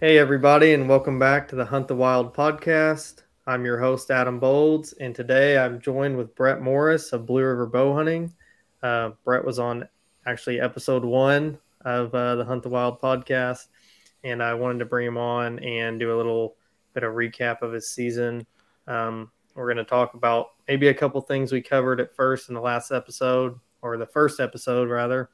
Hey, everybody, and welcome back to the Hunt the Wild podcast. I'm your host, Adam Bolds, and today I'm joined with Brett Morris of Blue River Bow Hunting. Uh, Brett was on actually episode one of uh, the Hunt the Wild podcast, and I wanted to bring him on and do a little bit of recap of his season. Um, we're going to talk about maybe a couple things we covered at first in the last episode, or the first episode, rather.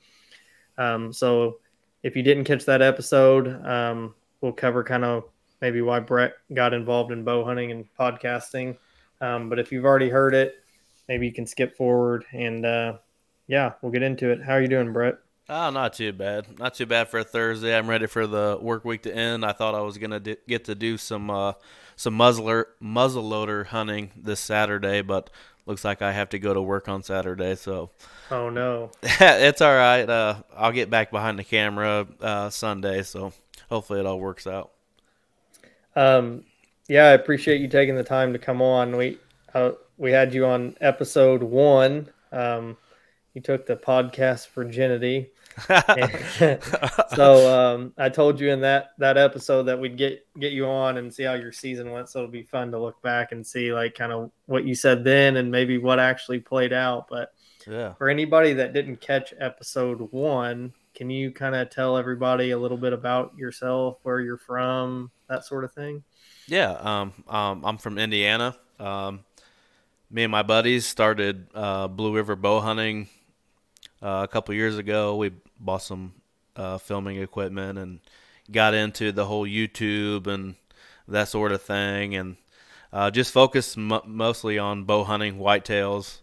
Um, so if you didn't catch that episode, um, we'll cover kind of maybe why Brett got involved in bow hunting and podcasting. Um, but if you've already heard it, maybe you can skip forward and uh, yeah, we'll get into it. How are you doing, Brett? Oh, not too bad. Not too bad for a Thursday. I'm ready for the work week to end. I thought I was gonna d- get to do some uh, some muzzler muzzleloader hunting this Saturday, but looks like I have to go to work on Saturday. So, oh no, it's all right. Uh, I'll get back behind the camera uh, Sunday. So hopefully it all works out. Um, yeah, I appreciate you taking the time to come on. We uh, we had you on episode one. Um, you took the podcast virginity. so um, I told you in that that episode that we'd get get you on and see how your season went. So it'll be fun to look back and see like kind of what you said then and maybe what actually played out. But yeah, for anybody that didn't catch episode one, can you kind of tell everybody a little bit about yourself, where you're from, that sort of thing? Yeah, um, um, I'm from Indiana. Um, me and my buddies started uh, Blue River bow hunting uh, a couple years ago. We bought some uh, filming equipment and got into the whole YouTube and that sort of thing, and uh, just focused m- mostly on bow hunting, whitetails.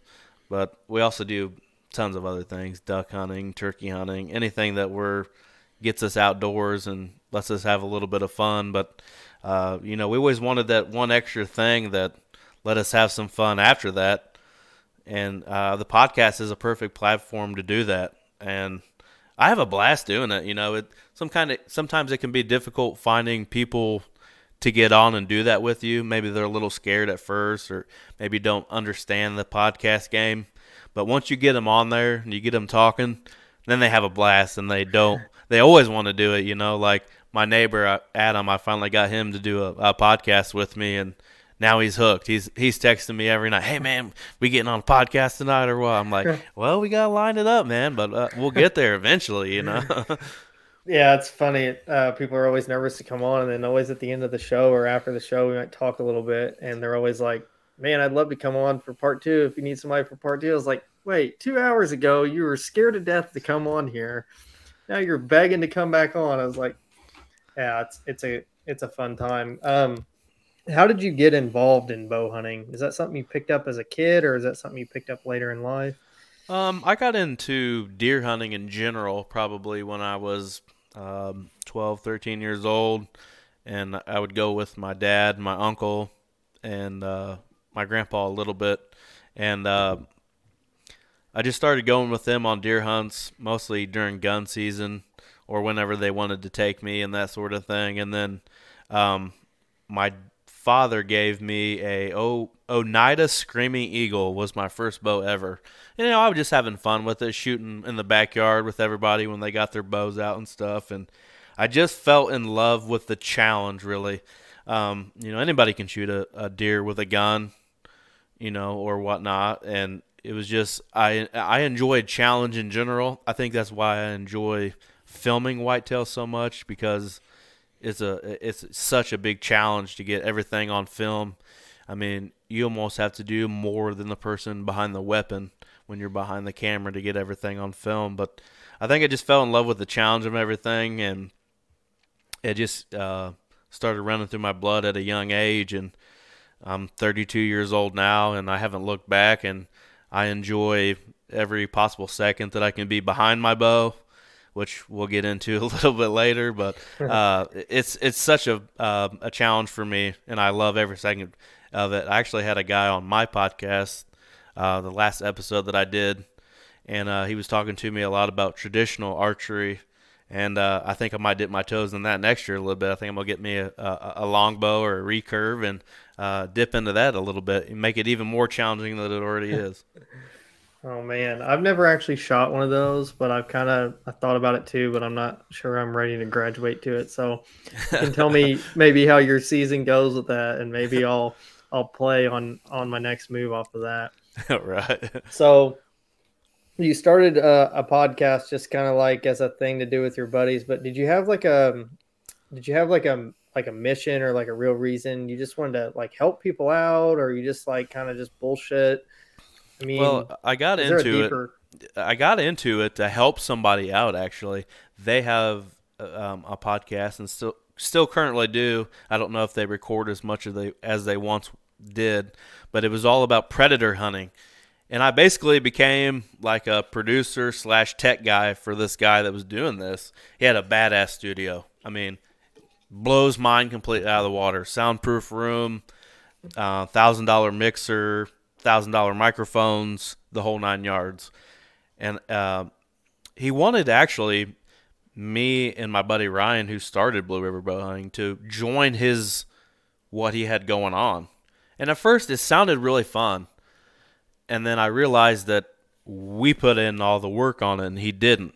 But we also do tons of other things duck hunting turkey hunting anything that we're gets us outdoors and lets us have a little bit of fun. But uh, you know we always wanted that one extra thing that let us have some fun after that. And uh, the podcast is a perfect platform to do that. And i have a blast doing it you know it some kind of sometimes it can be difficult finding people to get on and do that with you. Maybe they're a little scared at first or maybe don't understand the podcast game but once you get them on there and you get them talking, then they have a blast and they don't. They always want to do it. You know, like my neighbor uh, Adam, I finally got him to do a, a podcast with me, and now he's hooked. He's he's texting me every night. Hey man, we getting on a podcast tonight or what? I'm like, well, we gotta line it up, man. But uh, we'll get there eventually. You know. yeah, it's funny. Uh, people are always nervous to come on, and then always at the end of the show or after the show, we might talk a little bit, and they're always like, man, I'd love to come on for part two if you need somebody for part two. I was like, wait, two hours ago you were scared to death to come on here. Now you're begging to come back on. I was like, yeah, it's it's a it's a fun time. Um, how did you get involved in bow hunting? Is that something you picked up as a kid, or is that something you picked up later in life? Um, I got into deer hunting in general probably when I was um, 12, 13 years old, and I would go with my dad, my uncle, and uh, my grandpa a little bit, and uh, I just started going with them on deer hunts, mostly during gun season or whenever they wanted to take me and that sort of thing. And then um, my father gave me a o- Oneida Screaming Eagle was my first bow ever. And, you know, I was just having fun with it, shooting in the backyard with everybody when they got their bows out and stuff. And I just felt in love with the challenge, really. Um, you know, anybody can shoot a, a deer with a gun you know, or whatnot. And it was just I I enjoyed challenge in general. I think that's why I enjoy filming whitetail so much because it's a it's such a big challenge to get everything on film. I mean, you almost have to do more than the person behind the weapon when you're behind the camera to get everything on film. But I think I just fell in love with the challenge of everything, and it just uh, started running through my blood at a young age. And I'm 32 years old now, and I haven't looked back. And I enjoy every possible second that I can be behind my bow, which we'll get into a little bit later. But uh, it's it's such a uh, a challenge for me, and I love every second of it. I actually had a guy on my podcast, uh, the last episode that I did, and uh, he was talking to me a lot about traditional archery and uh, I think I might dip my toes in that next year a little bit. I think I'm gonna get me a, a, a longbow or a recurve and uh, dip into that a little bit and make it even more challenging than it already is. Oh man, I've never actually shot one of those, but I've kind of I thought about it too, but I'm not sure I'm ready to graduate to it. So you can tell me maybe how your season goes with that, and maybe I'll I'll play on on my next move off of that. right. So you started a, a podcast just kind of like as a thing to do with your buddies, but did you have like a did you have like a like a mission or like a real reason? You just wanted to like help people out, or you just like kind of just bullshit? I mean, well, I got into deeper... it. I got into it to help somebody out. Actually, they have um, a podcast and still still currently do. I don't know if they record as much as they as they once did, but it was all about predator hunting. And I basically became like a producer slash tech guy for this guy that was doing this. He had a badass studio. I mean, blows mine completely out of the water. Soundproof room, uh, thousand dollar mixer, thousand dollar microphones, the whole nine yards. And uh, he wanted actually me and my buddy Ryan, who started Blue River Bow Hunting, to join his what he had going on. And at first, it sounded really fun, and then I realized that we put in all the work on it, and he didn't.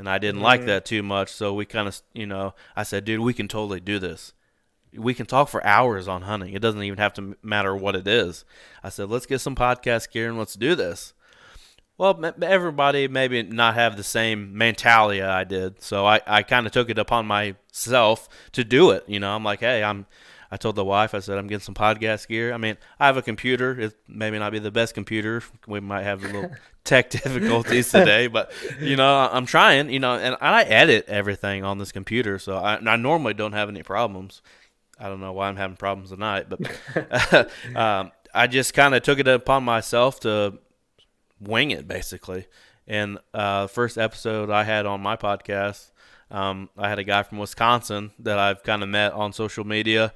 And I didn't mm-hmm. like that too much, so we kind of, you know, I said, dude, we can totally do this we can talk for hours on hunting. It doesn't even have to matter what it is. I said, let's get some podcast gear and let's do this. Well, everybody maybe not have the same mentality I did, so I, I kind of took it upon myself to do it. You know, I'm like, hey, I'm. I told the wife, I said, I'm getting some podcast gear. I mean, I have a computer. It maybe not be the best computer. We might have a little tech difficulties today, but you know, I'm trying. You know, and I edit everything on this computer, so I, I normally don't have any problems. I don't know why I'm having problems tonight, but um, I just kind of took it upon myself to wing it basically. And uh, first episode I had on my podcast, um, I had a guy from Wisconsin that I've kind of met on social media,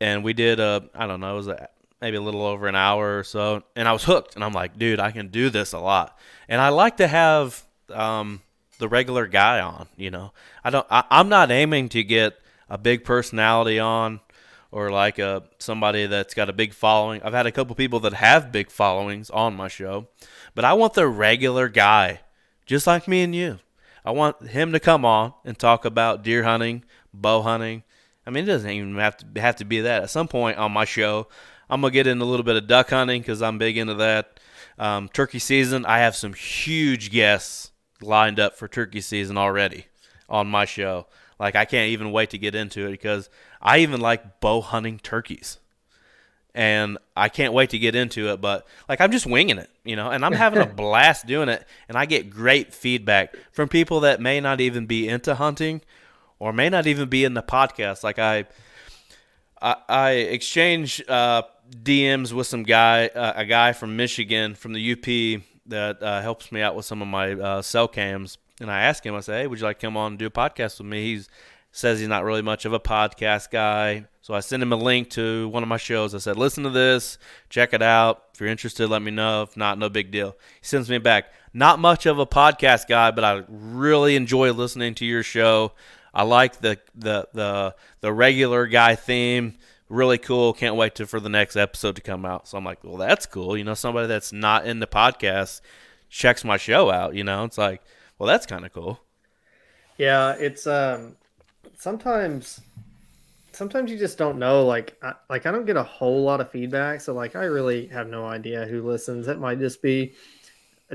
and we did a I don't know it was a, maybe a little over an hour or so, and I was hooked. And I'm like, dude, I can do this a lot, and I like to have um, the regular guy on. You know, I don't. I, I'm not aiming to get a big personality on or like a somebody that's got a big following. I've had a couple people that have big followings on my show, but I want the regular guy, just like me and you. I want him to come on and talk about deer hunting, bow hunting. I mean, it doesn't even have to have to be that. At some point on my show, I'm gonna get in a little bit of duck hunting because I'm big into that. Um, turkey season, I have some huge guests lined up for turkey season already on my show. Like I can't even wait to get into it because I even like bow hunting turkeys. And I can't wait to get into it, but like I'm just winging it, you know, and I'm having a blast doing it. And I get great feedback from people that may not even be into hunting or may not even be in the podcast. Like I, I, I exchange uh, DMs with some guy, uh, a guy from Michigan from the UP that uh, helps me out with some of my uh, cell cams and I ask him, I say, hey, would you like to come on and do a podcast with me? He says he's not really much of a podcast guy. So I sent him a link to one of my shows. I said, listen to this, check it out. If you're interested, let me know. If not, no big deal. He sends me back. Not much of a podcast guy, but I really enjoy listening to your show. I like the the the the regular guy theme. Really cool. Can't wait to, for the next episode to come out. So I'm like, well, that's cool. You know, somebody that's not in the podcast checks my show out. You know, it's like well, that's kind of cool. Yeah, it's um sometimes sometimes you just don't know like I, like I don't get a whole lot of feedback, so like I really have no idea who listens. It might just be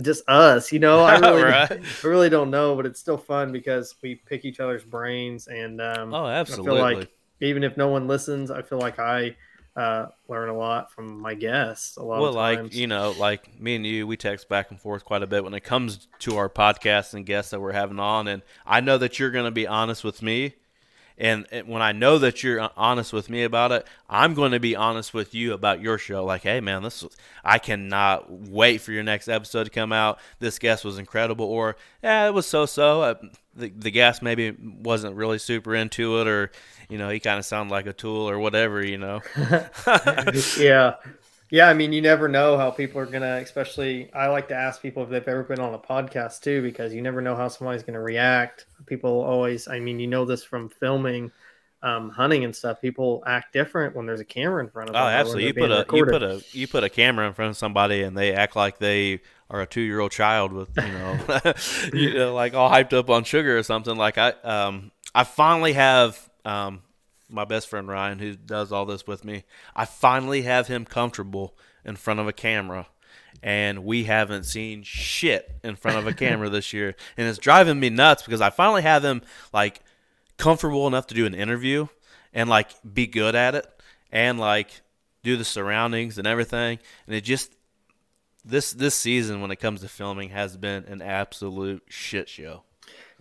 just us, you know. I really right. I really don't know, but it's still fun because we pick each other's brains and um Oh, absolutely. I feel like even if no one listens, I feel like I uh, learn a lot from my guests. A lot well, like you know, like me and you, we text back and forth quite a bit when it comes to our podcasts and guests that we're having on. And I know that you're going to be honest with me. And, and when I know that you're honest with me about it, I'm going to be honest with you about your show. Like, hey, man, this was, I cannot wait for your next episode to come out. This guest was incredible, or yeah, it was so-so. Uh, the the guest maybe wasn't really super into it, or you know, he kind of sounded like a tool or whatever, you know. yeah. Yeah, I mean, you never know how people are gonna. Especially, I like to ask people if they've ever been on a podcast too, because you never know how somebody's gonna react. People always, I mean, you know this from filming. um, hunting and stuff, people act different when there's a camera in front of them. Oh, absolutely. You put a recorded. you put a you put a camera in front of somebody and they act like they are a two year old child with you know, you know, like all hyped up on sugar or something. Like I um I finally have um my best friend Ryan who does all this with me. I finally have him comfortable in front of a camera. And we haven't seen shit in front of a camera this year. And it's driving me nuts because I finally have him like comfortable enough to do an interview and like be good at it and like do the surroundings and everything. And it just this this season when it comes to filming has been an absolute shit show.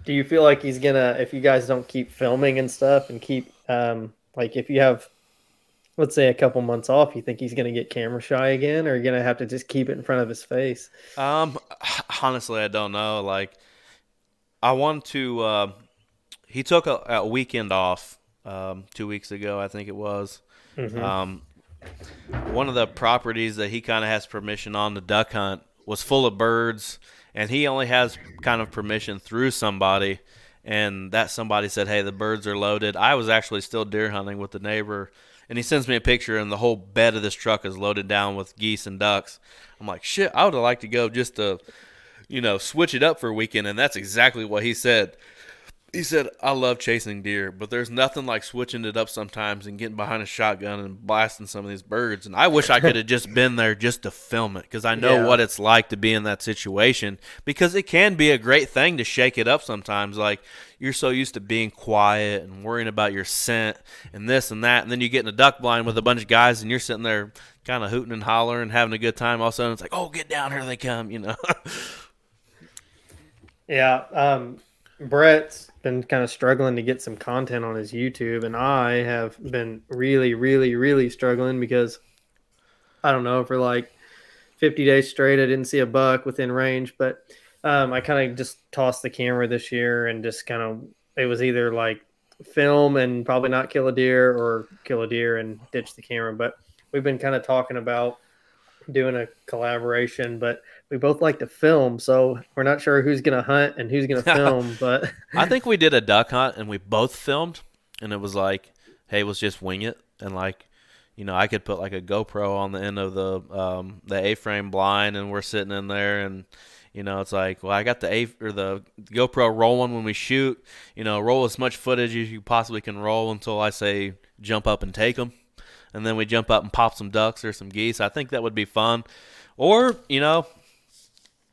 Do you feel like he's gonna if you guys don't keep filming and stuff and keep um like if you have let's say a couple months off you think he's gonna get camera shy again or you're gonna have to just keep it in front of his face um honestly i don't know like i want to uh he took a, a weekend off um, two weeks ago, I think it was. Mm-hmm. Um, one of the properties that he kind of has permission on the duck hunt was full of birds, and he only has kind of permission through somebody. And that somebody said, "Hey, the birds are loaded." I was actually still deer hunting with the neighbor, and he sends me a picture, and the whole bed of this truck is loaded down with geese and ducks. I'm like, "Shit, I would have liked to go just to, you know, switch it up for a weekend." And that's exactly what he said he said, I love chasing deer, but there's nothing like switching it up sometimes and getting behind a shotgun and blasting some of these birds. And I wish I could have just been there just to film it because I know yeah. what it's like to be in that situation because it can be a great thing to shake it up sometimes. Like you're so used to being quiet and worrying about your scent and this and that. And then you get in a duck blind with a bunch of guys and you're sitting there kind of hooting and hollering and having a good time. All of a sudden it's like, oh, get down here they come, you know? yeah. Um, Brett's been kind of struggling to get some content on his YouTube, and I have been really, really, really struggling because I don't know for like 50 days straight, I didn't see a buck within range, but um, I kind of just tossed the camera this year and just kind of it was either like film and probably not kill a deer or kill a deer and ditch the camera. But we've been kind of talking about doing a collaboration, but we both like to film, so we're not sure who's gonna hunt and who's gonna film. But I think we did a duck hunt and we both filmed, and it was like, hey, let's just wing it, and like, you know, I could put like a GoPro on the end of the um, the A-frame blind, and we're sitting in there, and you know, it's like, well, I got the A or the GoPro rolling when we shoot. You know, roll as much footage as you possibly can roll until I say jump up and take them and then we jump up and pop some ducks or some geese. I think that would be fun. Or, you know,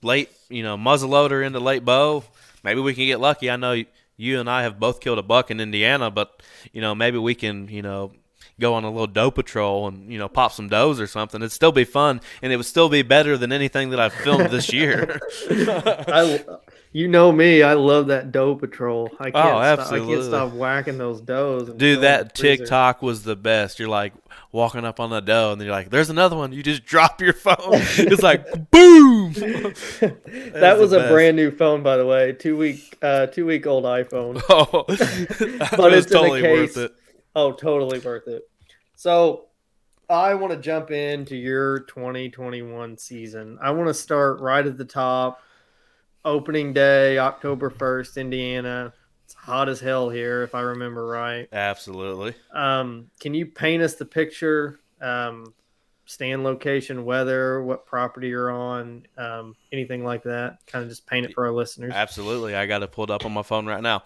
late, you know, muzzleloader into late bow. Maybe we can get lucky. I know you and I have both killed a buck in Indiana, but, you know, maybe we can, you know, go on a little doe patrol and, you know, pop some does or something. It'd still be fun, and it would still be better than anything that I've filmed this year. I, you know me, I love that doe patrol. I can't oh, absolutely. Stop, I can't stop whacking those does. Dude, that TikTok was the best. You're like walking up on the doe, and then you're like, "There's another one." You just drop your phone. it's like boom. that, that was a best. brand new phone, by the way. Two week, uh, two week old iPhone. Oh, but it's totally worth it. Oh, totally worth it. So I want to jump into your 2021 season. I want to start right at the top opening day, October 1st, Indiana. It's hot as hell here, if I remember right. Absolutely. Um, can you paint us the picture? Um, stand location, weather, what property you're on, um, anything like that. Kind of just paint it for our listeners. Absolutely. I got it pulled up on my phone right now.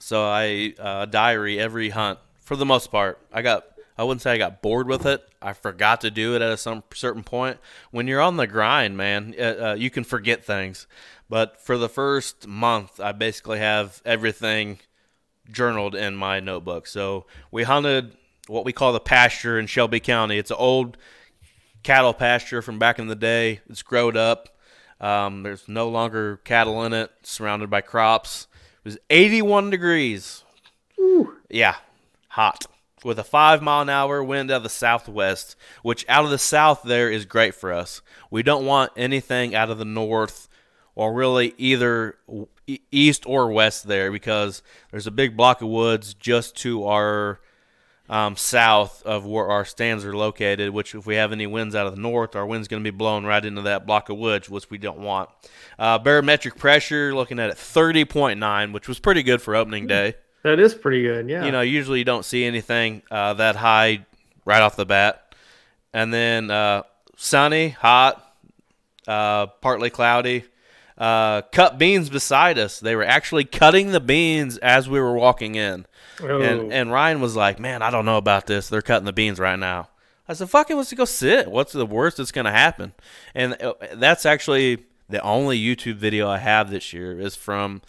So I uh, diary every hunt for the most part. I got I wouldn't say I got bored with it. I forgot to do it at a some certain point. When you're on the grind, man, uh, uh, you can forget things. But for the first month, I basically have everything journaled in my notebook. So we hunted what we call the pasture in Shelby County. It's an old cattle pasture from back in the day. It's growed up. Um, there's no longer cattle in it, surrounded by crops. It was 81 degrees. Ooh. Yeah, hot. With a five mile an hour wind out of the southwest, which out of the south there is great for us. We don't want anything out of the north or really either east or west there because there's a big block of woods just to our um, south of where our stands are located. Which, if we have any winds out of the north, our wind's going to be blowing right into that block of woods, which we don't want. Uh, barometric pressure looking at it 30.9, which was pretty good for opening day. That is pretty good. Yeah. You know, usually you don't see anything uh, that high right off the bat, and then uh, sunny, hot, uh, partly cloudy. Uh, cut beans beside us. They were actually cutting the beans as we were walking in. Oh. And and Ryan was like, "Man, I don't know about this. They're cutting the beans right now." I said, "Fucking, let's go sit. What's the worst that's gonna happen?" And uh, that's actually the only YouTube video I have this year is from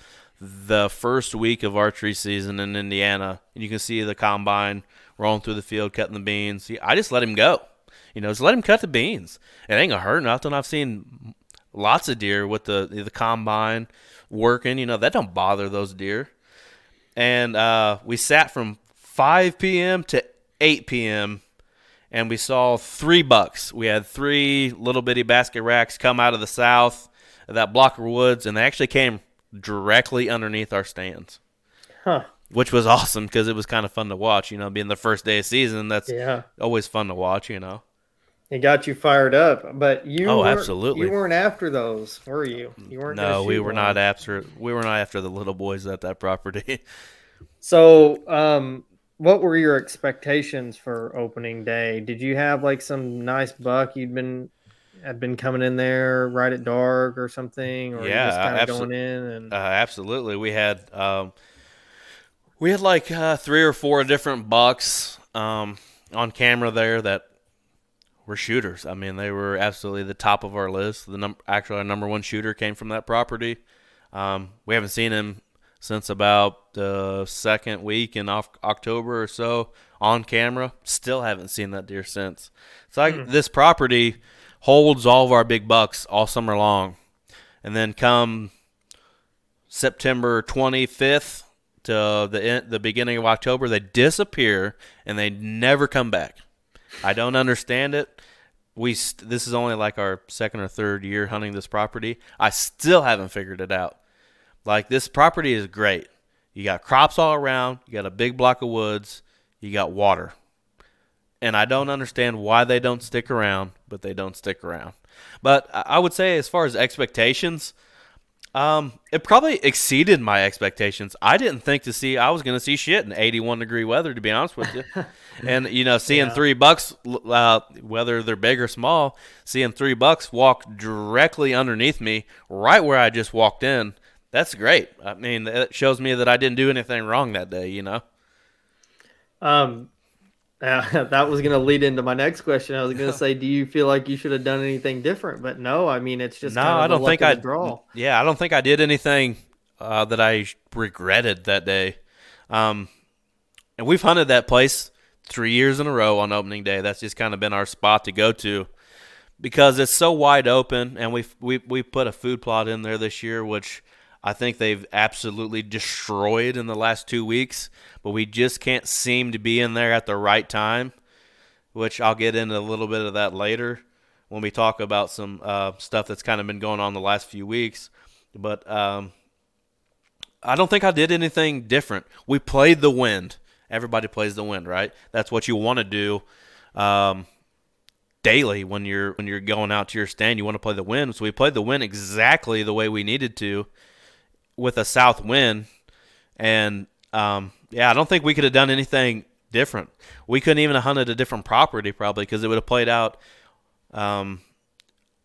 the first week of archery season in Indiana, and you can see the combine rolling through the field cutting the beans. I just let him go. You know, just let him cut the beans. It ain't gonna hurt nothing. I've seen lots of deer with the the combine working. You know, that don't bother those deer and uh, we sat from 5 p.m. to 8 p.m. and we saw three bucks. We had three little bitty basket racks come out of the south that block of woods, and they actually came directly underneath our stands. Huh. Which was awesome because it was kind of fun to watch. You know, being the first day of season, that's Yeah. always fun to watch. You know, It got you fired up, but you Oh, weren't- absolutely. you weren't after those, were you? You weren't. no, we were one. not after we were not after the little boys at that property. So, um, what were your expectations for opening day? Did you have like some nice buck you'd been had been coming in there right at dark or something, or Yeah, just kind of abso- going in and Uh, absolutely. We had um, we had like uh, three or four different bucks um, on camera there that were shooters. I mean, they were absolutely the top of our list. The num- actually our number one shooter came from that property. Um, we haven't seen him since about the second week in off- October or so on camera. Still haven't seen that deer since. So I, this property holds all of our big bucks all summer long, and then come September 25th to the en- the beginning of October, they disappear and they never come back. I don't understand it. We st- this is only like our second or third year hunting this property. I still haven't figured it out. Like this property is great. You got crops all around. You got a big block of woods. You got water. And I don't understand why they don't stick around, but they don't stick around. But I would say, as far as expectations, um, it probably exceeded my expectations. I didn't think to see I was going to see shit in 81 degree weather, to be honest with you. and you know, seeing Yeah. three bucks, uh, whether they're big or small, seeing three bucks walk directly underneath me, right where I just walked in. That's great. I mean, it shows me that I didn't do anything wrong that day. You know. um. Uh, that was going to lead into my next question. I was going to say, do you feel like you should have done anything different? But no, I mean, it's just no, kind of I don't think I draw. Yeah, I don't think I did anything uh, that I regretted that day. Um, and we've hunted that place three years in a row on opening day. That's just kind of been our spot to go to because it's so wide open, and we we we put a food plot in there this year, which I think they've absolutely destroyed in the last two weeks. But we just can't seem to be in there at the right time, which I'll get into a little bit of that later when we talk about some uh, stuff that's kind of been going on the last few weeks. But um, I don't think I did anything different. We played the wind. Everybody plays the wind, right? That's what you want to do um, daily when you're when you're going out to your stand. You want to play the wind. So we played the wind exactly the way we needed to with a south wind. And um, yeah, I don't think we could have done anything different. We couldn't even have hunted a different property probably because it would have played out um,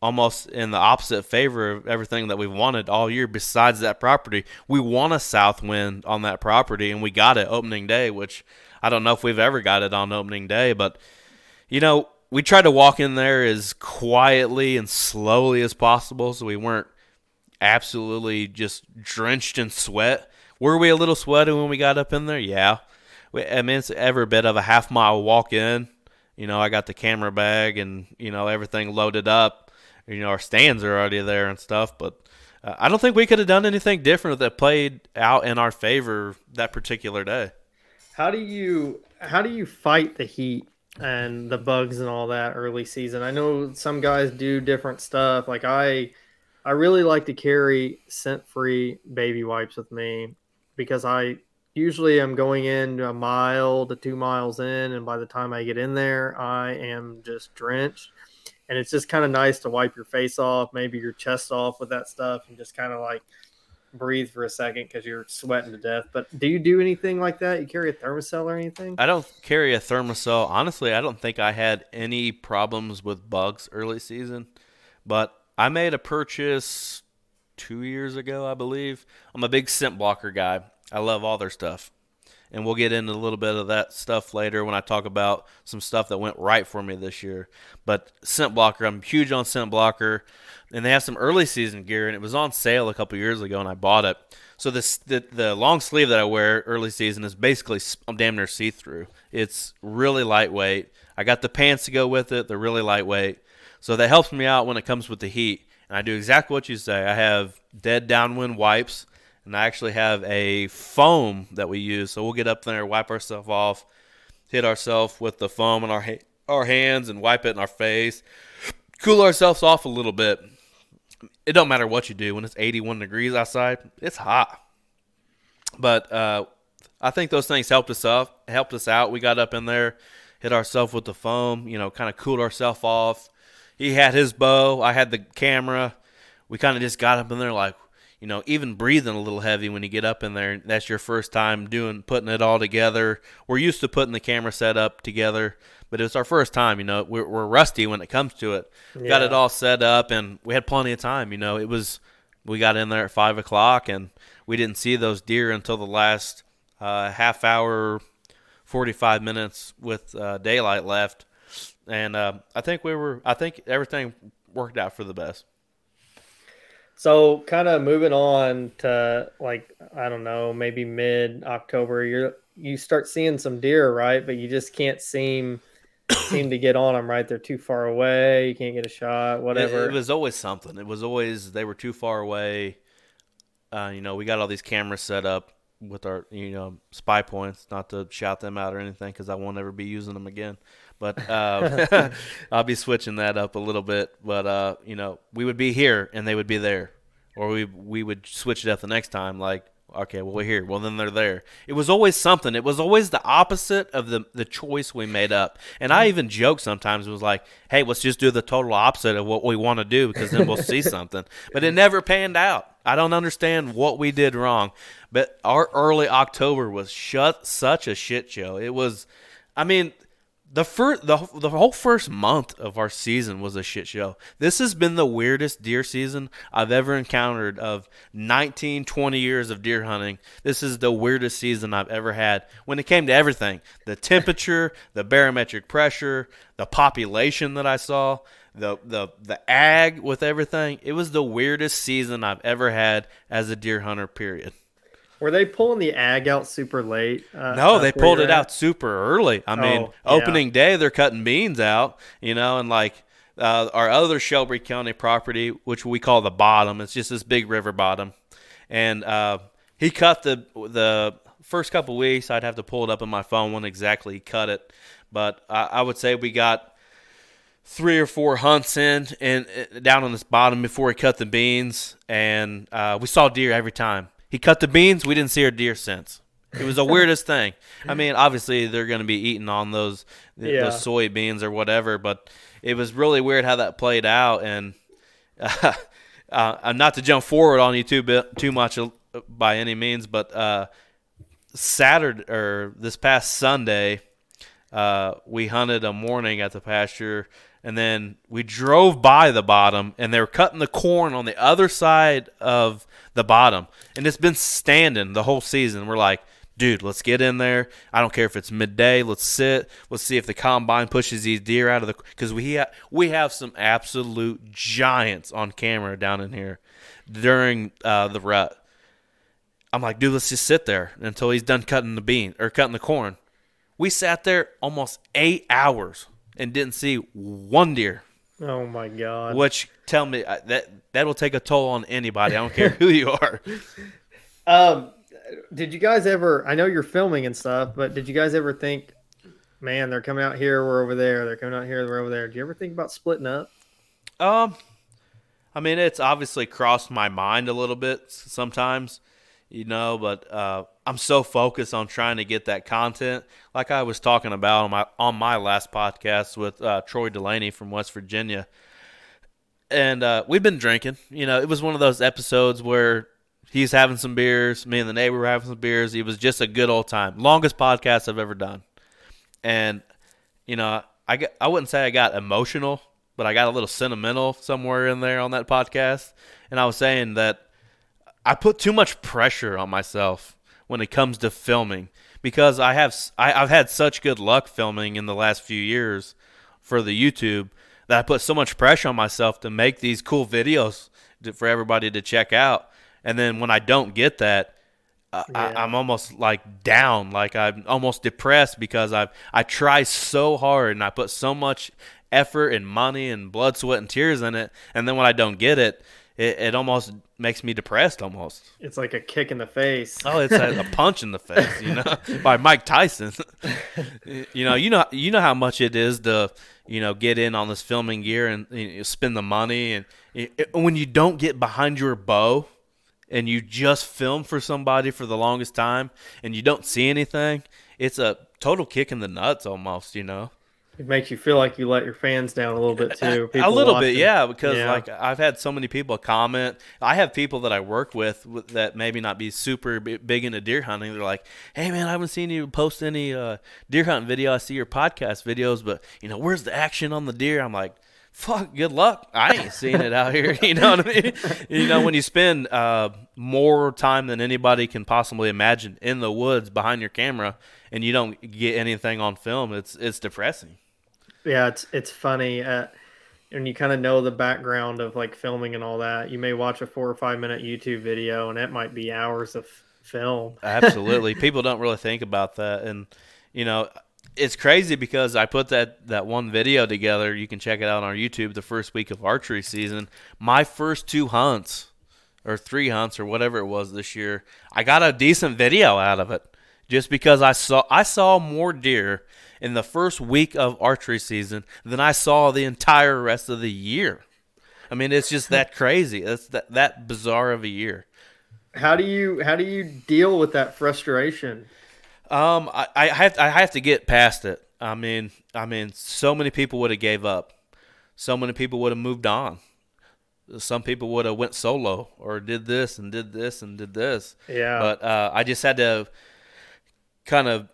almost in the opposite favor of everything that we've wanted all year besides that property. We want a south wind on that property and we got it opening day, which I don't know if we've ever got it on opening day, but you know, we tried to walk in there as quietly and slowly as possible so we weren't absolutely just drenched in sweat. Were we a little sweaty when we got up in there? Yeah. We, I mean, it's every bit of a half mile walk in. You know, I got the camera bag and, you know, everything loaded up. You know, our stands are already there and stuff, but uh, I don't think we could have done anything different that played out in our favor that particular day. How do you how do you fight the heat and the bugs and all that early season? I know some guys do different stuff. Like I I really like to carry scent free baby wipes with me because I usually am going in a mile to two miles in and by the time I get in there I am just drenched. And it's just kind of nice to wipe your face off, maybe your chest off with that stuff and just kind of like breathe for a second because you're sweating to death. But do you do anything like that? You carry a Thermacell or anything? I don't carry a Thermacell. Honestly, I don't think I had any problems with bugs early season, but I made a purchase two years ago, I believe. I'm a big scent blocker guy. I love all their stuff. And we'll get into a little bit of that stuff later when I talk about some stuff that went right for me this year. But scent blocker, I'm huge on scent blocker and they have some early season gear, and it was on sale a couple years ago, and I bought it. So this the, the long sleeve that I wear early season is basically I'm damn near see through. It's really lightweight. I got the pants to go with it; they're really lightweight, so that helps me out when it comes with the heat. And I do exactly what you say. I have dead downwind wipes, and I actually have a foam that we use. So we'll get up there, wipe ourselves off, hit ourselves with the foam in our ha- our hands, and wipe it in our face, cool ourselves off a little bit it don't matter what you do when it's 81 degrees outside. It's hot. But uh, I think those things helped us up, helped us out. We got up in there, hit ourselves with the foam, you know, kind of cooled ourselves off. He had his bow, I had the camera. We kind of just got up in there like, you know, even breathing a little heavy when you get up in there. That's your first time doing putting it all together. We're used to putting the camera set up together, but it was our first time. You know, we're, we're rusty when it comes to it. Yeah. Got it all set up, and we had plenty of time. You know, it was we got in there at five o'clock, and we didn't see those deer until the last uh, half hour, forty five minutes with uh, daylight left, and uh, I think we were. I think everything worked out for the best. So, kind of moving on to like I don't know, maybe mid October, you you start seeing some deer, right? But you just can't seem seem to get on them, right? They're too far away. You can't get a shot, whatever. It, it was always something. It was always they were too far away. Uh, you know, we got all these cameras set up with our, you know, spy points. Not to shout them out or anything, because I won't ever be using them again. But uh, I'll be switching that up a little bit. But uh, you know, we would be here and they would be there, or we we would switch it up the next time. Like Okay, well we're here. Well then they're there. It was always something. It was always the opposite of the the choice we made up. And I even joke sometimes it was like, "Hey, let's just do the total opposite of what we want to do because then we'll see something." But it never panned out. I don't understand what we did wrong. But our early October was shut such a shit show. It was I mean, the first the, the whole first month of our season was a shit show this has been the weirdest deer season i've ever encountered of 19 20 years of deer hunting this is the weirdest season i've ever had when it came to everything the temperature the barometric pressure the population that i saw the the the ag with everything it was the weirdest season i've ever had as a deer hunter period were they pulling the ag out super late? Uh, no, they pulled it at? out super early. I mean, oh, opening yeah. day they're cutting beans out, you know, and like uh, our other Shelby County property, which we call the bottom, it's just this big river bottom, and uh, he cut the the first couple weeks. I'd have to pull it up in my phone when exactly he cut it, but I, I would say we got three or four hunts in and down on this bottom before he cut the beans, and uh, we saw deer every time. He cut the beans. We didn't see a deer since. It was the weirdest thing. I mean, obviously they're going to be eating on those yeah. those soybeans or whatever, but it was really weird how that played out. And uh, uh, I'm not to jump forward on you too too much uh, by any means, but uh, Saturday or this past Sunday, uh, we hunted a morning at the pasture and then we drove by the bottom and they were cutting the corn on the other side of the bottom. And it's been standing the whole season. We're like dude let's get in there. I don't care if it's midday. Let's sit. Let's see if the combine pushes these deer out of the because we, ha- we have some absolute giants on camera down in here during uh, the rut. I'm like dude let's just sit there until he's done cutting the bean or cutting the corn. We sat there almost eight hours and didn't see one deer. Oh my god! Which tell me that that will take a toll on anybody. I don't care who you are. Um, did you guys ever? I know you're filming and stuff, but did you guys ever think, man, they're coming out here, we're over there. They're coming out here, we're over there. Do you ever think about splitting up? Um, I mean, it's obviously crossed my mind a little bit sometimes you know, but uh, I'm so focused on trying to get that content, like I was talking about on my on my last podcast with uh, Troy Delaney from West Virginia, and uh, we've been drinking. You know, it was one of those episodes where he's having some beers. Me and the neighbor were having some beers. It was just a good old time. Longest podcast I've ever done. And you know, I I wouldn't say I got emotional, but I got a little sentimental somewhere in there on that podcast. And I was saying that I put too much pressure on myself when it comes to filming because I have I, I've had such good luck filming in the last few years for the YouTube that I put so much pressure on myself to make these cool videos to, for everybody to check out. And then when I don't get that, yeah. I, am almost like down, like I'm almost depressed because I've I try so hard and I put so much effort and money and blood, sweat, and tears in it, and then when I don't get it, it, it almost makes me depressed. Almost, it's like a kick in the face. Oh, it's a, a punch in the face, you know, by Mike Tyson. you know, you know, you know how much it is to you know get in on this filming gear and you know, spend the money, and it, when you don't get behind your bow and you just film for somebody for the longest time and you don't see anything, it's a total kick in the nuts almost, you know. It makes you feel like you let your fans down a little bit too. People a little watching. bit, yeah, because yeah. like I've had so many people comment. I have people that I work with that maybe not be super big into deer hunting. They're like, "Hey man, I haven't seen you post any uh, deer hunting video. I see your podcast videos, but you know, where's the action on the deer?" I'm like, fuck, good luck. I ain't seen it out here. You know what I mean? You know, when you spend uh, more time than anybody can possibly imagine in the woods behind your camera and you don't get anything on film, it's it's depressing. Yeah, it's it's funny. Uh, and you kind of know the background of like filming and all that. You may watch a four or five minute YouTube video, and it might be hours of film. Absolutely, people don't really think about that, and you know, it's crazy because I put that that one video together. You can check it out on our YouTube. The first week of archery season, my first two hunts or three hunts or whatever it was this year, I got a decent video out of it just because I saw I saw more deer in the first week of archery season than I saw the entire rest of the year. I mean, it's just that crazy. That's that that bizarre of a year. How do you how do you deal with that frustration? Um, I, I have I have to get past it. I mean, I mean, so many people would have gave up. So many people would have moved on. Some people would have went solo or did this and did this and did this. Yeah. But uh, I just had to kind of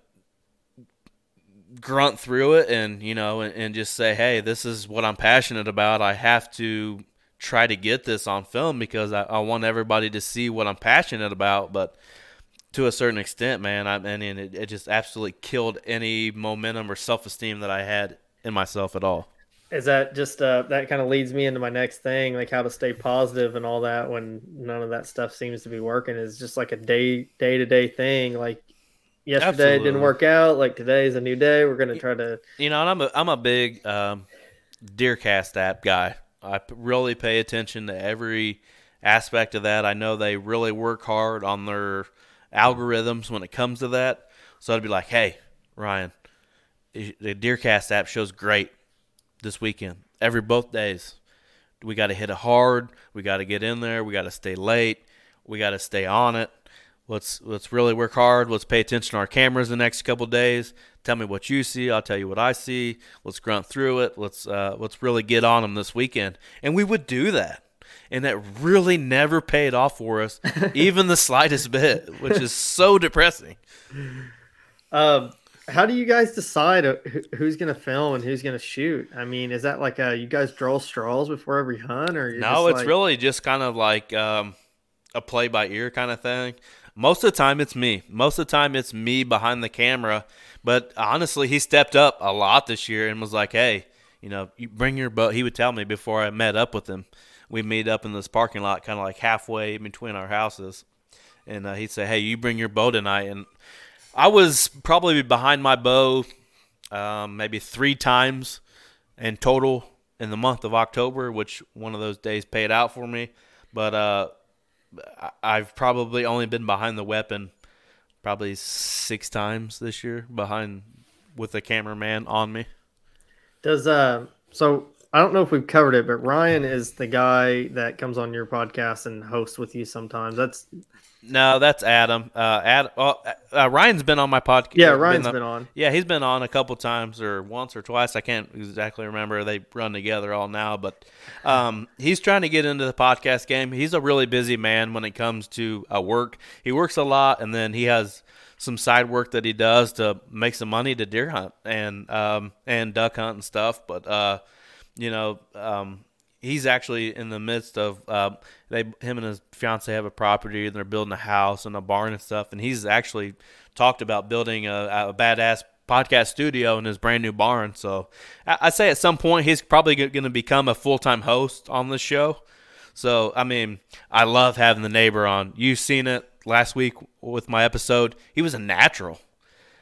grunt through it and you know and, and just say, hey, this is what I'm passionate about. I have to try to get this on film because I, I want everybody to see what I'm passionate about. But to a certain extent, man. I, mean, it, it just absolutely killed any momentum or self esteem that I had in myself at all. Is that just uh, that kind of leads me into my next thing, like how to stay positive and all that when none of that stuff seems to be working? Is just like a day day to day thing. Like yesterday Absolutely. didn't work out, like today's a new day. We're gonna try to, you know. And I'm a I'm a big um, DeerCast app guy. I really pay attention to every aspect of that. I know they really work hard on their algorithms when it comes to that. So I'd be like, hey, Ryan, the DeerCast app shows great this weekend. Every both days, we got to hit it hard. We got to get in there. We got to stay late. We got to stay on it. Let's let's really work hard. Let's pay attention to our cameras the next couple days. Tell me what you see. I'll tell you what I see. Let's grunt through it. Let's uh, let's really get on them this weekend. And we would do that and that really never paid off for us, even the slightest bit, which is so depressing. Um, how do you guys decide who's going to film and who's going to shoot? I mean, is that like a, you guys draw straws before every hunt, or no? It's like... really just kind of like um, a play by ear kind of thing. Most of the time, it's me. Most of the time, it's me behind the camera. But honestly, he stepped up a lot this year and was like, "Hey, you know, you bring your boat." He would tell me before I met up with him we meet up in this parking lot, kind of like halfway between our houses. And uh, he'd say, "Hey, you bring your bow tonight." And I was probably behind my bow um, maybe three times in total in the month of October, which one of those days paid out for me. But uh, I've probably only been behind the weapon probably six times this year behind with a cameraman on me. Does uh so I don't know if we've covered it, but Ryan is the guy that comes on your podcast and hosts with you sometimes. That's no, that's Adam. Uh, Ad, well, uh, Ryan's been on my podcast. Yeah, Ryan's been, been, on. Yeah, he's been on a couple times or once or twice. I can't exactly remember. They run together all now, but um, he's trying to get into the podcast game. He's a really busy man when it comes to uh, work. He works a lot, and then he has some side work that he does to make some money to deer hunt and um, and duck hunt and stuff. But uh, you know, um, he's actually in the midst of uh, they him and his fiance have a property and they're building a house and a barn and stuff. And he's actually talked about building a, a badass podcast studio in his brand new barn. So I, I say at some point he's probably going to become a full-time host on this show. So i mean i love having the neighbor on. You've seen it last week with my episode? He was a natural.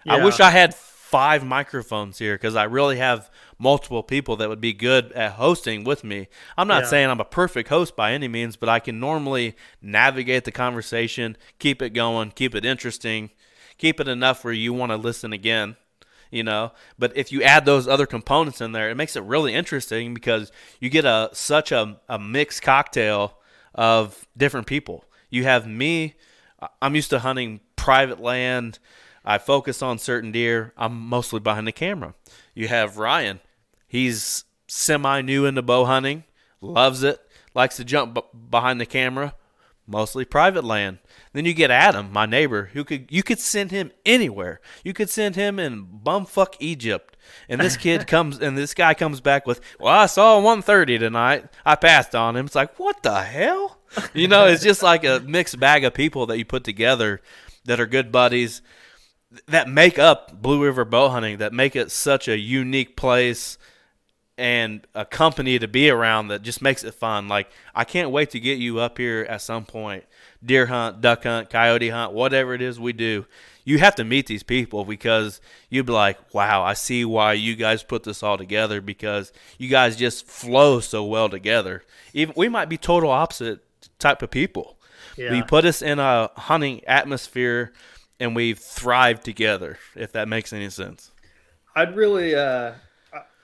Yeah. i wish i had five microphones here because I really have multiple people that would be good at hosting with me. I'm not yeah. saying I'm a perfect host by any means, but I can normally navigate the conversation, keep it going, keep it interesting, keep it enough where you want to listen again. You know, but if you add those other components in there, it makes it really interesting because you get a such a, a mixed cocktail of different people. You have me, I'm used to hunting private land, I focus on certain deer. I'm mostly behind the camera. You have Ryan. He's semi new into bow hunting, loves it, likes to jump b- behind the camera, mostly private land. Then you get Adam, my neighbor, who could you could send him anywhere. You could send him in bumfuck Egypt. And this kid comes and this guy comes back with, Well, I saw 130 tonight. I passed on him. It's like, what the hell? You know, it's just like a mixed bag of people that you put together that are good buddies that make up Blue River bow hunting, that make it such a unique place and a company to be around that just makes it fun. Like I can't wait to get you up here at some point. Deer hunt, duck hunt, coyote hunt, whatever it is we do. You have to meet these people because you'd be like, "Wow, I see why you guys put this all together because you guys just flow so well together." Even we might be total opposite type of people. Yeah. But you put us in a hunting atmosphere and we've thrived together. If that makes any sense. I'd really, uh,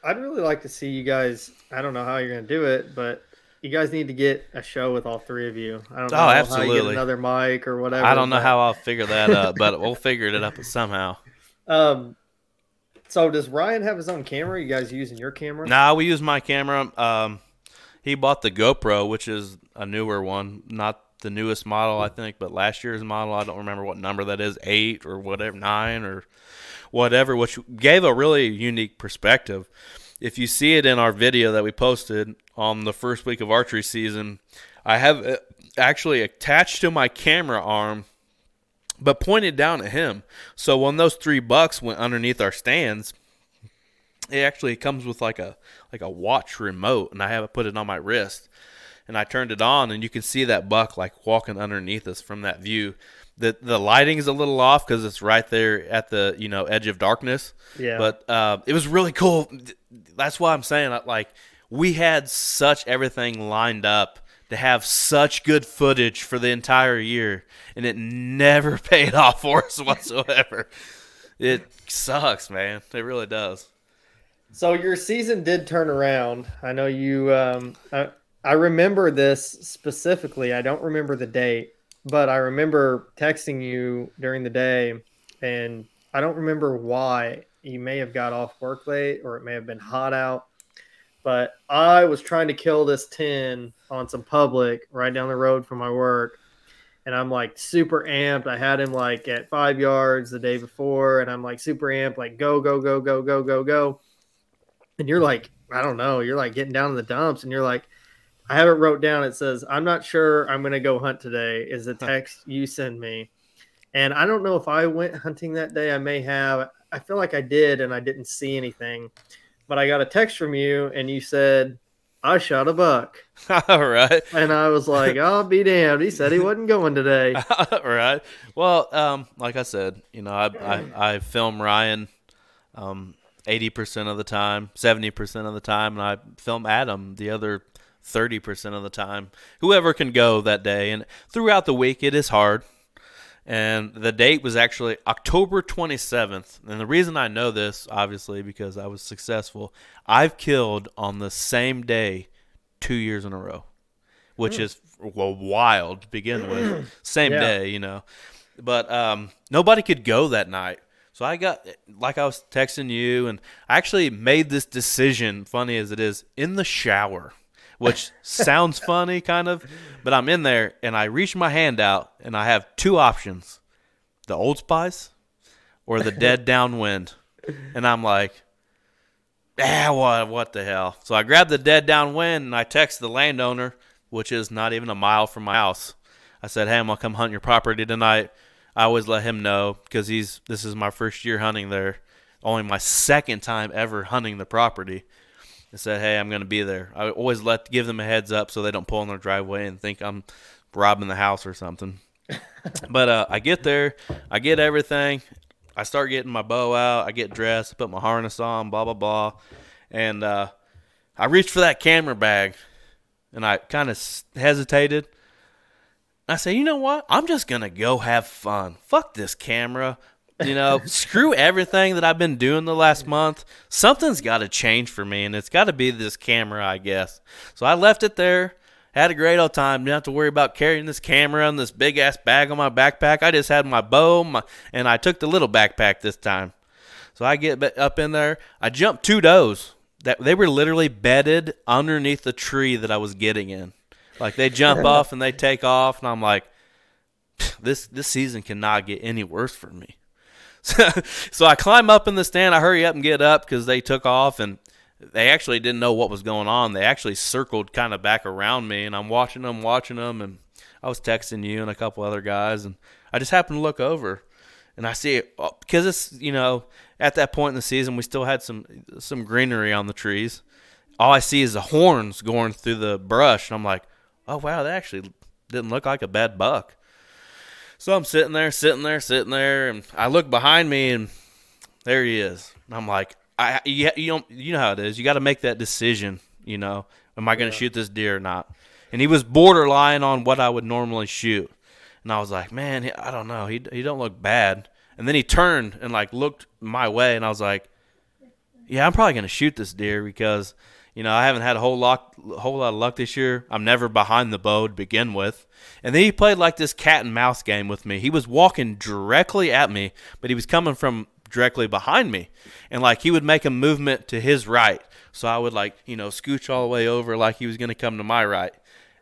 I'd really like to see you guys. I don't know how you're going to do it, but you guys need to get a show with all three of you. I don't know oh, absolutely. how you get another mic or whatever. I don't know how I'll figure that up, but we'll figure it up somehow. Um, so does Ryan have his own camera? You guys using your camera? Nah, we use my camera. Um, he bought the GoPro, which is a newer one, not the newest model, I hmm. think, but last year's model, I don't remember what number that is, eight or whatever, nine or whatever, which gave a really unique perspective. If you see it in our video that we posted on the first week of archery season, I have uh, actually attached to my camera arm, but pointed down at him. So when those three bucks went underneath our stands, it actually comes with like a like a watch remote, and I have it put it on my wrist and I turned it on, and you can see that buck like walking underneath us from that view. The the lighting is a little off because it's right there at the you know edge of darkness. Yeah. But uh, it was really cool. That's why I'm saying like we had such everything lined up to have such good footage for the entire year, and it never paid off for us whatsoever. it sucks, man. It really does. So your season did turn around. I know you. Um, I, I remember this specifically. I don't remember the date, but I remember texting you during the day, and I don't remember why. You may have got off work late, or it may have been hot out. But I was trying to kill this 10 on some public right down the road from my work. And I'm like super amped. I had him like at five yards the day before, and I'm like super amped, like go, go, go, go, go, go, go. And you're like, I don't know, you're like getting down in the dumps, and you're like, I have it wrote down. It says, "I'm not sure I'm going to go hunt today." Is the text you send me, and I don't know if I went hunting that day. I may have. I feel like I did, and I didn't see anything. But I got a text from you, and you said, "I shot a buck." All right. And I was like, "I'll be damned." He said he wasn't going today. All right. Well, um, like I said, you know, I I, I film Ryan. Um, 80% of the time, 70% of the time, and I film Adam the other 30% of the time. Whoever can go that day. And throughout the week, it is hard. and the date was actually October 27th. And the reason I know this, obviously, because I was successful, I've killed on the same day two years in a row, which mm. is well, wild to begin with. same yeah. day, you know. But um, nobody could go that night. So I got, like I was texting you, and I actually made this decision, funny as it is, in the shower which sounds funny, kind of. But I'm in there and I reach my hand out and I have two options the Old Spice or the Dead Downwind. And I'm like, ah, what, what the hell? So I grab the Dead Downwind and I text the landowner, which is not even a mile from my house. I said, hey, I'm going to come hunt your property tonight. I always let him know because he's this is my first year hunting there, only my second time ever hunting the property and said, "Hey, I'm going to be there." I always let give them a heads up so they don't pull in their driveway and think I'm robbing the house or something. but uh, I get there, I get everything, I start getting my bow out, I get dressed, I put my harness on, blah blah blah, and uh, I reached for that camera bag, and I kind of hesitated. I say, you know what? I'm just gonna go have fun. Fuck this camera. You know, screw everything that I've been doing the last month. Something's got to change for me, and it's got to be this camera, I guess. So I left it there. Had a great old time. Didn't have to worry about carrying this camera and this big ass bag on my backpack. I just had my bow, my, and I took the little backpack this time. So I get up in there. I jumped two does. That they were literally bedded underneath the tree that I was getting in. Like they jump off and they take off, and I'm like, this this season cannot get any worse for me. So, I climb up in the stand. I hurry up and get up because they took off and they actually didn't know what was going on. They actually circled kind of back around me, and I'm watching them, watching them, and I was texting you and a couple other guys, and I just happened to look over, and I see uh, it because it's you know at that point in the season we still had some some greenery on the trees. All I see is the horns going through the brush, and I'm like, oh wow, that actually didn't look like a bad buck. So I'm sitting there, sitting there, sitting there, and I look behind me, and there he is. And I'm like, I you, you don't you know how it is. You got to make that decision. You know, am I going to yeah. shoot this deer or not? And he was borderline on what I would normally shoot, and I was like, man, I don't know. He he don't look bad. And then he turned and like looked my way, and I was like, yeah, I'm probably going to shoot this deer because you know, I haven't had a whole lot, whole lot of luck this year. I'm never behind the bow to begin with. And then he played like this cat and mouse game with me. He was walking directly at me, but he was coming from directly behind me. And like he would make a movement to his right. So I would like, you know, scooch all the way over like he was going to come to my right.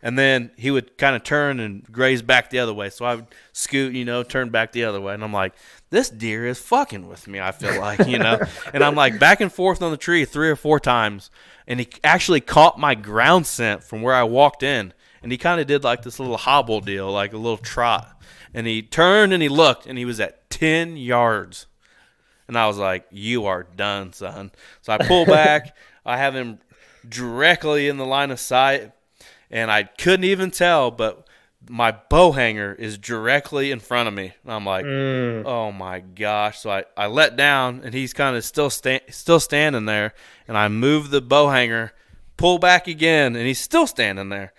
And then he would kind of turn and graze back the other way. So I would scoot, you know, turn back the other way. And I'm like, this deer is fucking with me, I feel like, you know? and I'm like back and forth on the tree three or four times and he actually caught my ground scent from where I walked in, and he kind of did like this little hobble deal, like a little trot, and he turned and he looked, and he was at ten yards, and I was like, "You are done, son." So I pull back. I have him directly in the line of sight, and I couldn't even tell, but my bow hanger is directly in front of me. And I'm like, mm. oh my gosh. So I, I let down and he's kind of still sta- still standing there. And I move the bow hanger, pull back again, and he's still standing there.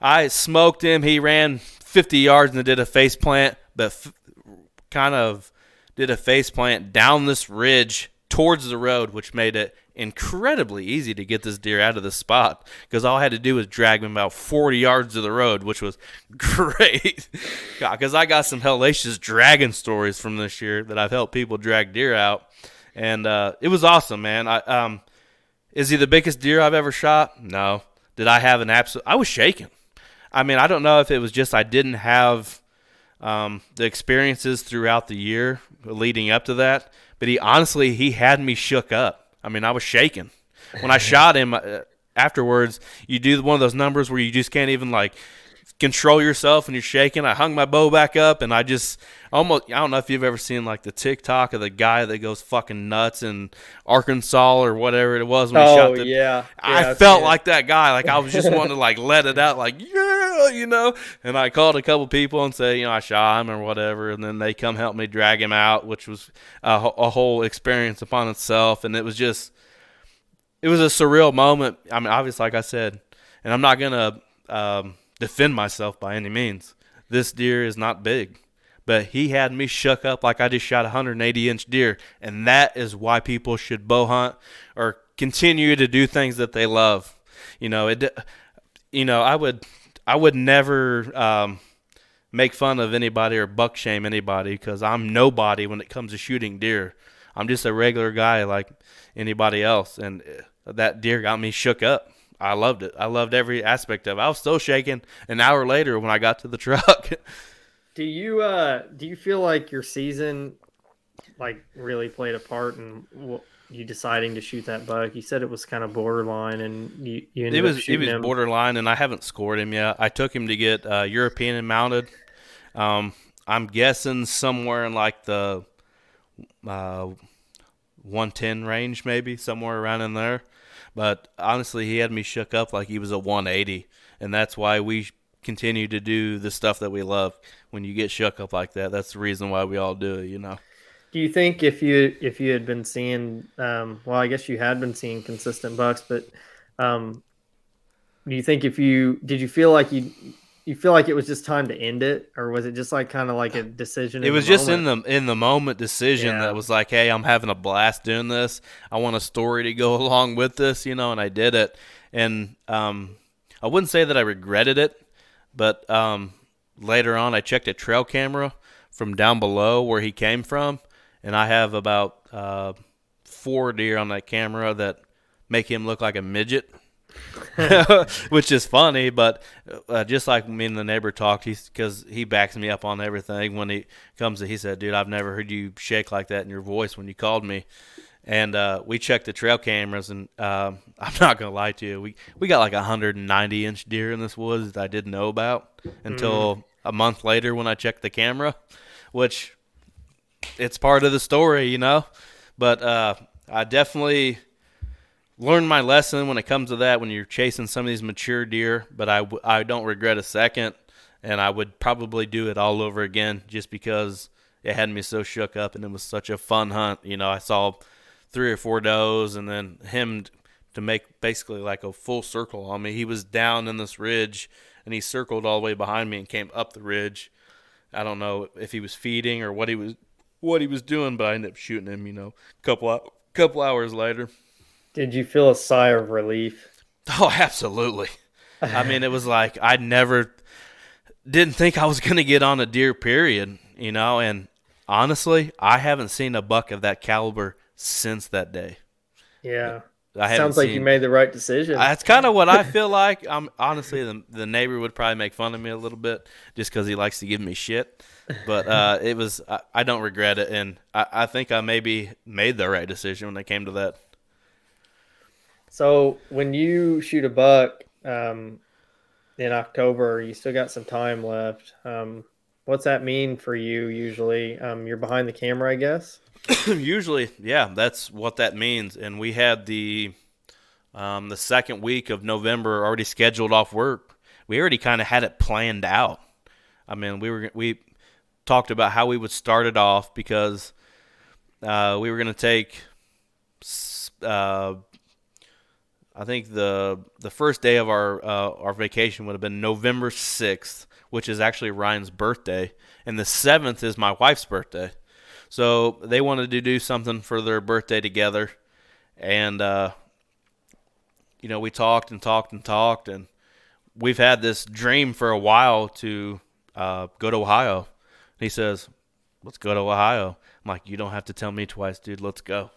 I smoked him. He ran 50 yards and did a face plant, but f- kind of did a face plant down this ridge towards the road, which made it incredibly easy to get this deer out of the spot because all I had to do was drag him about 40 yards to the road, which was great. Because I got some hellacious dragon stories from this year that I've helped people drag deer out, and uh, it was awesome, man. I um, is he the biggest deer I've ever shot? No. Did I have an absolute? I was shaking. I mean, I don't know if it was just I didn't have um, the experiences throughout the year leading up to that, but he honestly he had me shook up. I mean, I was shaking when I shot him. Uh, afterwards, you do one of those numbers where you just can't even like control yourself and you're shaking. I hung my bow back up and I just almost I don't know if you've ever seen like the TikTok of the guy that goes fucking nuts in Arkansas or whatever it was when oh, he shot the yeah. I yeah, felt like that guy. Like I was just wanting to like let it out like yeah, you know. And I called a couple people and say, you know, I shot him or whatever and then they come help me drag him out, which was a, a whole experience upon itself and it was just it was a surreal moment. I mean, obviously like I said, and I'm not going to um, defend myself by any means. This deer is not big, but he had me shook up like I just shot a 180 inch deer, and that is why people should bow hunt or continue to do things that they love. You know, it. You know, I would, I would never um, make fun of anybody or buck shame anybody because I'm nobody when it comes to shooting deer. I'm just a regular guy like anybody else, and uh, that deer got me shook up. I loved it. I loved every aspect of it. I was still shaking an hour later when I got to the truck. do you uh do you feel like your season like really played a part in what you deciding to shoot that buck? You said it was kind of borderline, and you, you ended it was up shooting it was borderline, and I haven't scored him yet. I took him to get uh, European and mounted. Um, I'm guessing somewhere in like the uh, 110 range, maybe somewhere around in there. But honestly, he had me shook up like he was a 180, and that's why we continue to do the stuff that we love. When you get shook up like that, that's the reason why we all do it. You know. Do you think if you if you had been seeing, um, well, I guess you had been seeing consistent bucks, but um, do you think if you did you feel like you you feel like it was just time to end it, or was it just like kind of like a decision? It was just in the in the moment decision Yeah. that was like, hey, I'm having a blast doing this. I want a story to go along with this, you know, and I did it. And um, I wouldn't say that I regretted it, but um, later on, I checked a trail camera from down below where he came from, and I have about uh, four deer on that camera that make him look like a midget. which is funny, but uh, just like me and the neighbor talked, he's because he backs me up on everything. When he comes, to, he said, "Dude, I've never heard you shake like that in your voice when you called me." And uh, we checked the trail cameras, and um, I'm not gonna lie to you, we we got like a 190 inch deer in this woods that I didn't know about until a month later when I checked the camera, which it's part of the story, you know. But uh, I definitely learned my lesson when it comes to that when you're chasing some of these mature deer, but I, don't regret a second, and I would probably do it all over again just because it had me so shook up and it was such a fun hunt. You know, I saw three or four does and then him to make basically like a full circle on me. He was down in this ridge and he circled all the way behind me and came up the ridge. I don't know if he was feeding or what he was what he was doing, but I ended up shooting him, you know, a couple couple hours later. Did you feel a sigh of relief? Oh, absolutely. I mean, it was like I never didn't think I was going to get on a deer period, you know, and honestly, I haven't seen a buck of that caliber since that day. Yeah, I sounds like you made the right decision. That's kind of what I feel like. I'm honestly the the neighbor would probably make fun of me a little bit just because he likes to give me shit. But uh, it was I, I don't regret it, and I, I think I maybe made the right decision when it came to that. So when you shoot a buck um, in October, you still got some time left. Um, what's that mean for you? Usually, um, you're behind the camera, I guess. Usually, yeah, that's what that means. And we had the um, the second week of November already scheduled off work. We already kind of had it planned out. I mean, we were we talked about how we would start it off because uh, we were going to take. Uh, I think the the first day of our uh, our vacation would have been November sixth, which is actually Ryan's birthday, and the seventh is my wife's birthday. So they wanted to do something for their birthday together, and uh, you know we talked and talked and talked, and we've had this dream for a while to uh, go to Ohio. he says, "Let's go to Ohio." I'm like, "You don't have to tell me twice, dude. Let's go."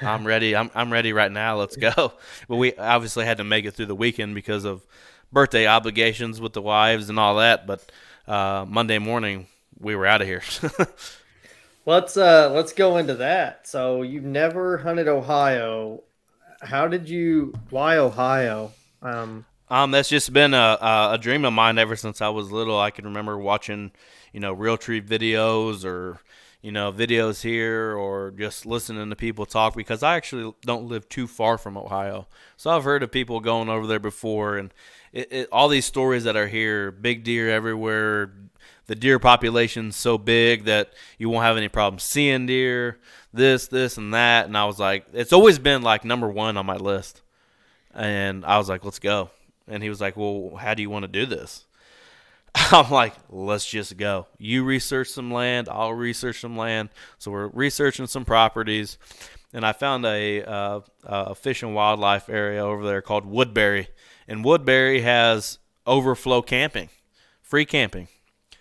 I'm ready. I'm I'm ready right now. Let's go. But we obviously had to make it through the weekend because of birthday obligations with the wives and all that. But uh, Monday morning we were out of here. Let's uh, let's go into that. So you've never hunted Ohio. How did you? Why Ohio? Um, Um, that's just been a, a dream of mine ever since I was little. I can remember watching, you know, Realtree videos or, you know, videos here or just listening to people talk because I actually don't live too far from Ohio. So I've heard of people going over there before and it, it, all these stories that are here, big deer everywhere. The deer population's so big that you won't have any problem seeing deer, this, this, and that. And I was like, it's always been like number one on my list. And I was like, let's go. And he was like, well, how do you want to do this? I'm like, let's just go. You research some land, I'll research some land. So we're researching some properties, and I found a, uh, a fish and wildlife area over there called Woodbury, and Woodbury has overflow camping, free camping.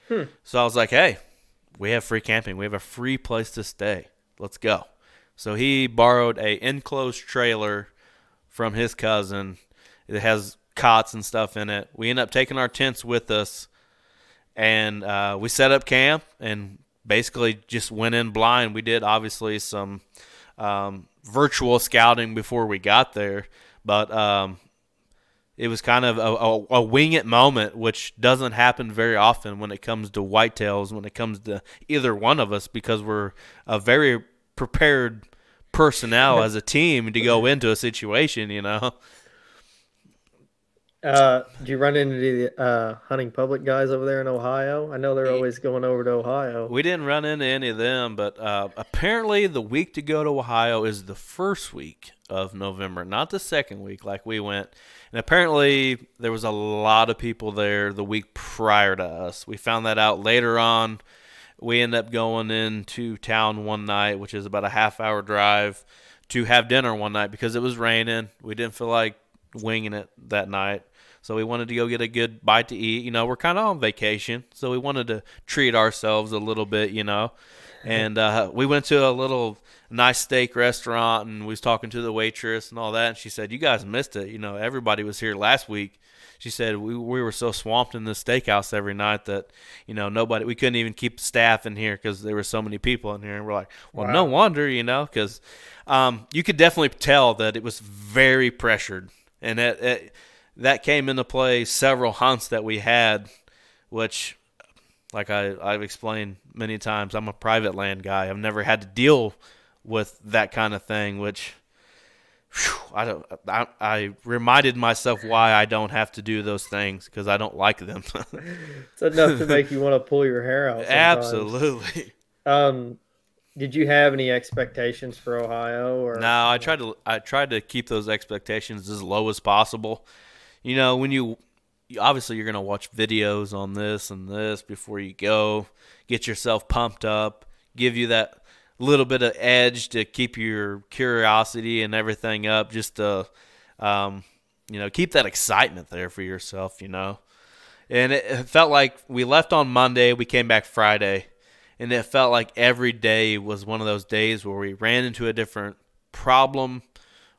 Hmm. So I was like, hey, we have free camping. We have a free place to stay. Let's go. So he borrowed a enclosed trailer from his cousin. It has cots and stuff in it. We end up taking our tents with us, and uh, we set up camp and basically just went in blind. We did obviously some um, virtual scouting before we got there, but um, it was kind of a, a, a, wing it moment, which doesn't happen very often when it comes to whitetails, when it comes to either one of us, because we're a very prepared personnel as a team to go into a situation, you know. Uh, did you run into the uh, hunting public guys over there in Ohio? I know they're always going over to Ohio. We didn't run into any of them, but uh, apparently the week to go to Ohio is the first week of November, not the second week like we went. And apparently there was a lot of people there the week prior to us. We found that out later on. We ended up going into town one night, which is about a half hour drive, to have dinner one night because it was raining. We didn't feel like winging it that night. So we wanted to go get a good bite to eat. You know, we're kind of on vacation, so we wanted to treat ourselves a little bit. You know, and uh, we went to a little nice steak restaurant, and we was talking to the waitress and all that. And she said, "You guys missed it. You know, everybody was here last week." She said we we were so swamped in the steakhouse every night that you know nobody we couldn't even keep staff in here because there were so many people in here. And we're like, well, wow. no wonder, you know, because um, you could definitely tell that it was very pressured, and it, it that came into play several hunts that we had, which, like I, I've explained many times, I'm a private land guy. I've never had to deal with that kind of thing, which whew, I don't. I, I reminded myself why I don't have to do those things because I don't like them. it's enough to make you want to pull your hair out. Sometimes. Absolutely. Um, did you have any expectations for Ohio? Or no, I tried to. I tried to keep those expectations as low as possible you know, when you obviously you're going to watch videos on this and this before you go, get yourself pumped up, give you that little bit of edge to keep your curiosity and everything up, just to, um, you know, keep that excitement there for yourself, you know. And it, it felt like we left on Monday, we came back Friday, and it felt like every day was one of those days where we ran into a different problem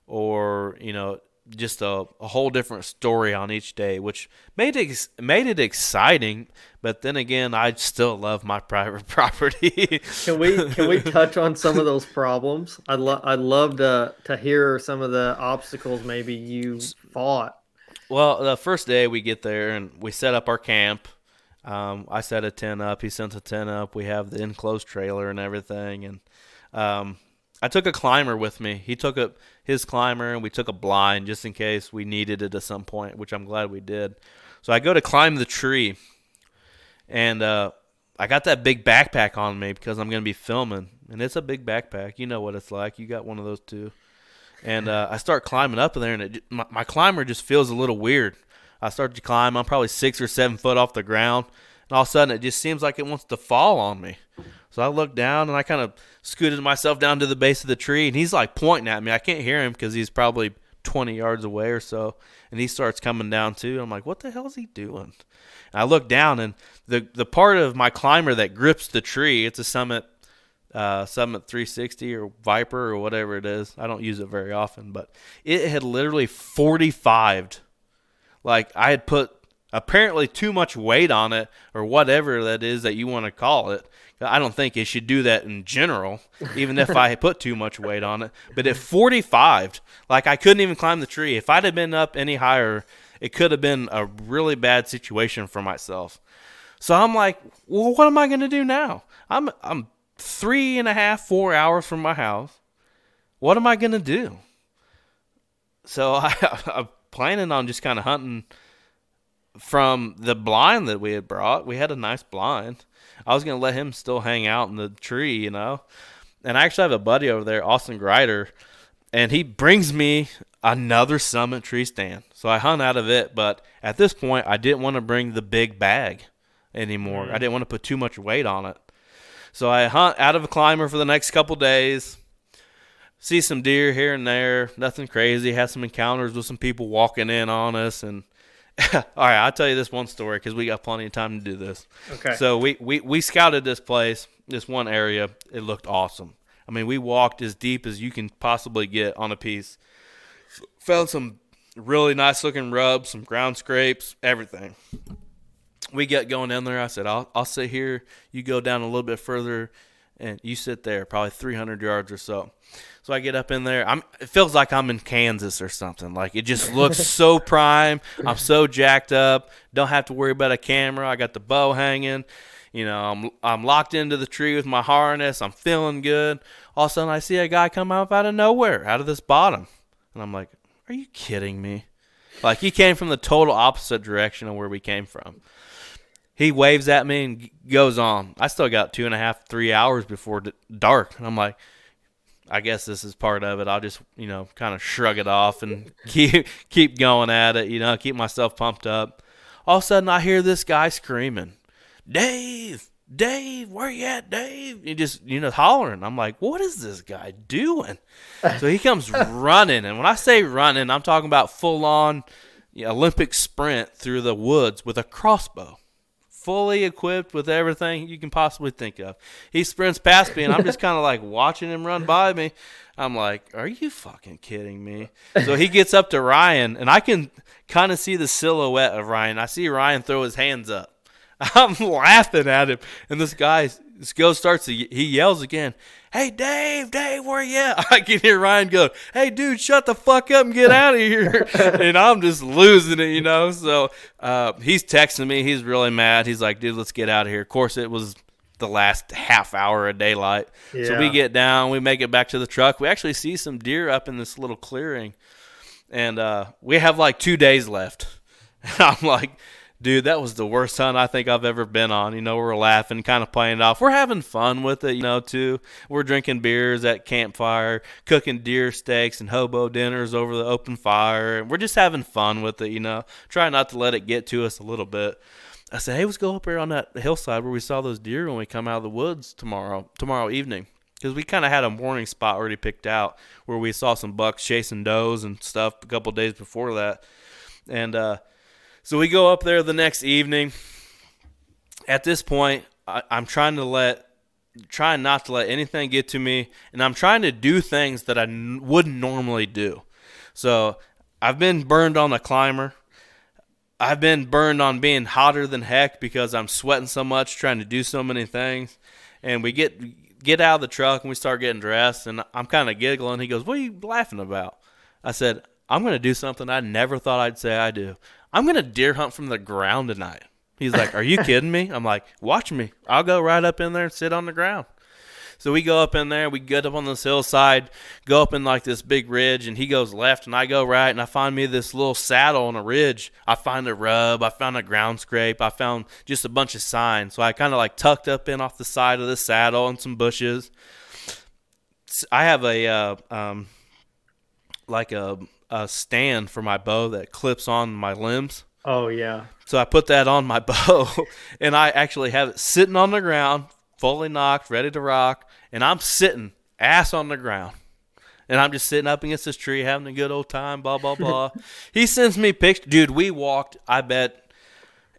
or, you know, just a, a whole different story on each day, which made it made it exciting. But then again, I still love my private property. can we can we touch on some of those problems? I'd love I'd love to to hear some of the obstacles maybe you fought. Well, the first day we get there and we set up our camp. Um, I set a tent up. He sent a tent up. We have the enclosed trailer and everything, and um, I took a climber with me. He took a his climber, and we took a blind just in case we needed it at some point, which I'm glad we did. So I go to climb the tree, and uh, I got that big backpack on me because I'm going to be filming, and it's a big backpack. You know what it's like. You got one of those too. And uh, I start climbing up in there, and it, my, my climber just feels a little weird. I start to climb. I'm probably six or seven foot off the ground, and all of a sudden it just seems like it wants to fall on me. So I look down and I kind of scooted myself down to the base of the tree, and he's like pointing at me. I can't hear him because he's probably 20 yards away or so, and he starts coming down too. I'm like, what the hell is he doing? And I look down, and the the part of my climber that grips the tree, it's a Summit uh, Summit 360 or Viper or whatever it is. I don't use it very often, but it had literally 45. Like I had put apparently too much weight on it or whatever that is that you want to call it I don't think it should do that in general, even if I put too much weight on it. But at 45, like I couldn't even climb the tree. If I'd have been up any higher, it could have been a really bad situation for myself. So I'm like, well, what am I going to do now? I'm I'm three and a half, four hours from my house. What am I going to do? So I, I'm planning on just kind of hunting from the blind that we had brought. We had a nice blind I was gonna let him still hang out in the tree, you know. And I actually have a buddy over there, Austin Grider, and he brings me another summit tree stand. So I hunt out of it, but at this point I didn't want to bring the big bag. anymore. I mm. didn't want to put too much weight on it. So I hunt out of a climber for the next couple days. See some deer here and there, nothing crazy. Had some encounters with some people walking in on us, and all right, I'll tell you this one story because we got plenty of time to do this. Okay. So we, we we scouted this place, this one area. It looked awesome. I mean, we walked as deep as you can possibly get on a piece. Found some really nice looking rubs, some ground scrapes, everything. We get going in there. I said, I'll, I'll sit here. You go down a little bit further, and you sit there, probably 300 yards or so. So I get up in there. I'm. It feels like I'm in Kansas or something. Like it just looks so prime. I'm so jacked up. Don't have to worry about a camera. I got the bow hanging. You know, I'm I'm locked into the tree with my harness. I'm feeling good. All of a sudden, I see a guy come up out of nowhere, out of this bottom, and I'm like, "Are you kidding me?" Like he came from the total opposite direction of where we came from. He waves at me and goes on. I still got two and a half, three hours before dark, and I'm like, I guess this is part of it. I'll just, you know, kind of shrug it off and keep keep going at it, you know, keep myself pumped up. All of a sudden I hear this guy screaming, Dave, Dave, where you at, Dave? He just, you know, hollering. I'm like, what is this guy doing? so he comes running. And when I say running, I'm talking about full on Olympic sprint through the woods with a crossbow fully equipped with everything you can possibly think of. He sprints past me, and I'm just kind of like watching him run by me. I'm like, are you fucking kidding me? So he gets up to Ryan, and I can kind of see the silhouette of Ryan. I see Ryan throw his hands up. I'm laughing at him, and this guy, this girl starts to, he yells again, hey Dave, Dave, where you at? I can hear Ryan go, hey dude, shut the fuck up and get out of here. and I'm just losing it, you know. So uh, he's texting me. He's really mad. He's like, dude, let's get out of here. Of course, it was the last half hour of daylight. Yeah. So we get down, we make it back to the truck. We actually see some deer up in this little clearing, and uh, we have like two days left. I'm like, dude, that was the worst hunt I think I've ever been on. You know, we're laughing, kind of playing it off. We're having fun with it, you know, too. We're drinking beers at campfire, cooking deer steaks and hobo dinners over the open fire. And we're just having fun with it, you know, trying not to let it get to us a little bit. I said, hey, let's go up here on that hillside where we saw those deer when we come out of the woods tomorrow, tomorrow evening. Because we kind of had a morning spot already picked out where we saw some bucks chasing does and stuff a couple days before that. And, uh, so we go up there the next evening. At this point, I, am trying to let, trying not to let anything get to me, and I'm trying to do things that I n- wouldn't normally do. So I've been burned on the climber. I've been burned on being hotter than heck because I'm sweating so much trying to do so many things. And we get get out of the truck and we start getting dressed, and I'm kind of giggling. He goes, "What are you laughing about?" I said, "I'm going to do something I never thought I'd say I do. I'm gonna deer hunt from the ground tonight. He's like, Are you kidding me? I'm like, Watch me. I'll go right up in there and sit on the ground. So we go up in there, we get up on this hillside, go up in like this big ridge, and he goes left and I go right, and I find me this little saddle on a ridge. I find a rub, I found a ground scrape, I found just a bunch of signs. So I kind of like tucked up in off the side of the saddle and some bushes. I have a uh, um, like a a stand for my bow that clips on my limbs. Oh yeah. So I put that on my bow, and I actually have it sitting on the ground, fully nocked, ready to rock, and I'm sitting ass on the ground. And I'm just sitting up against this tree having a good old time, blah, blah, blah. he sends me pictures. Dude, we walked, I bet,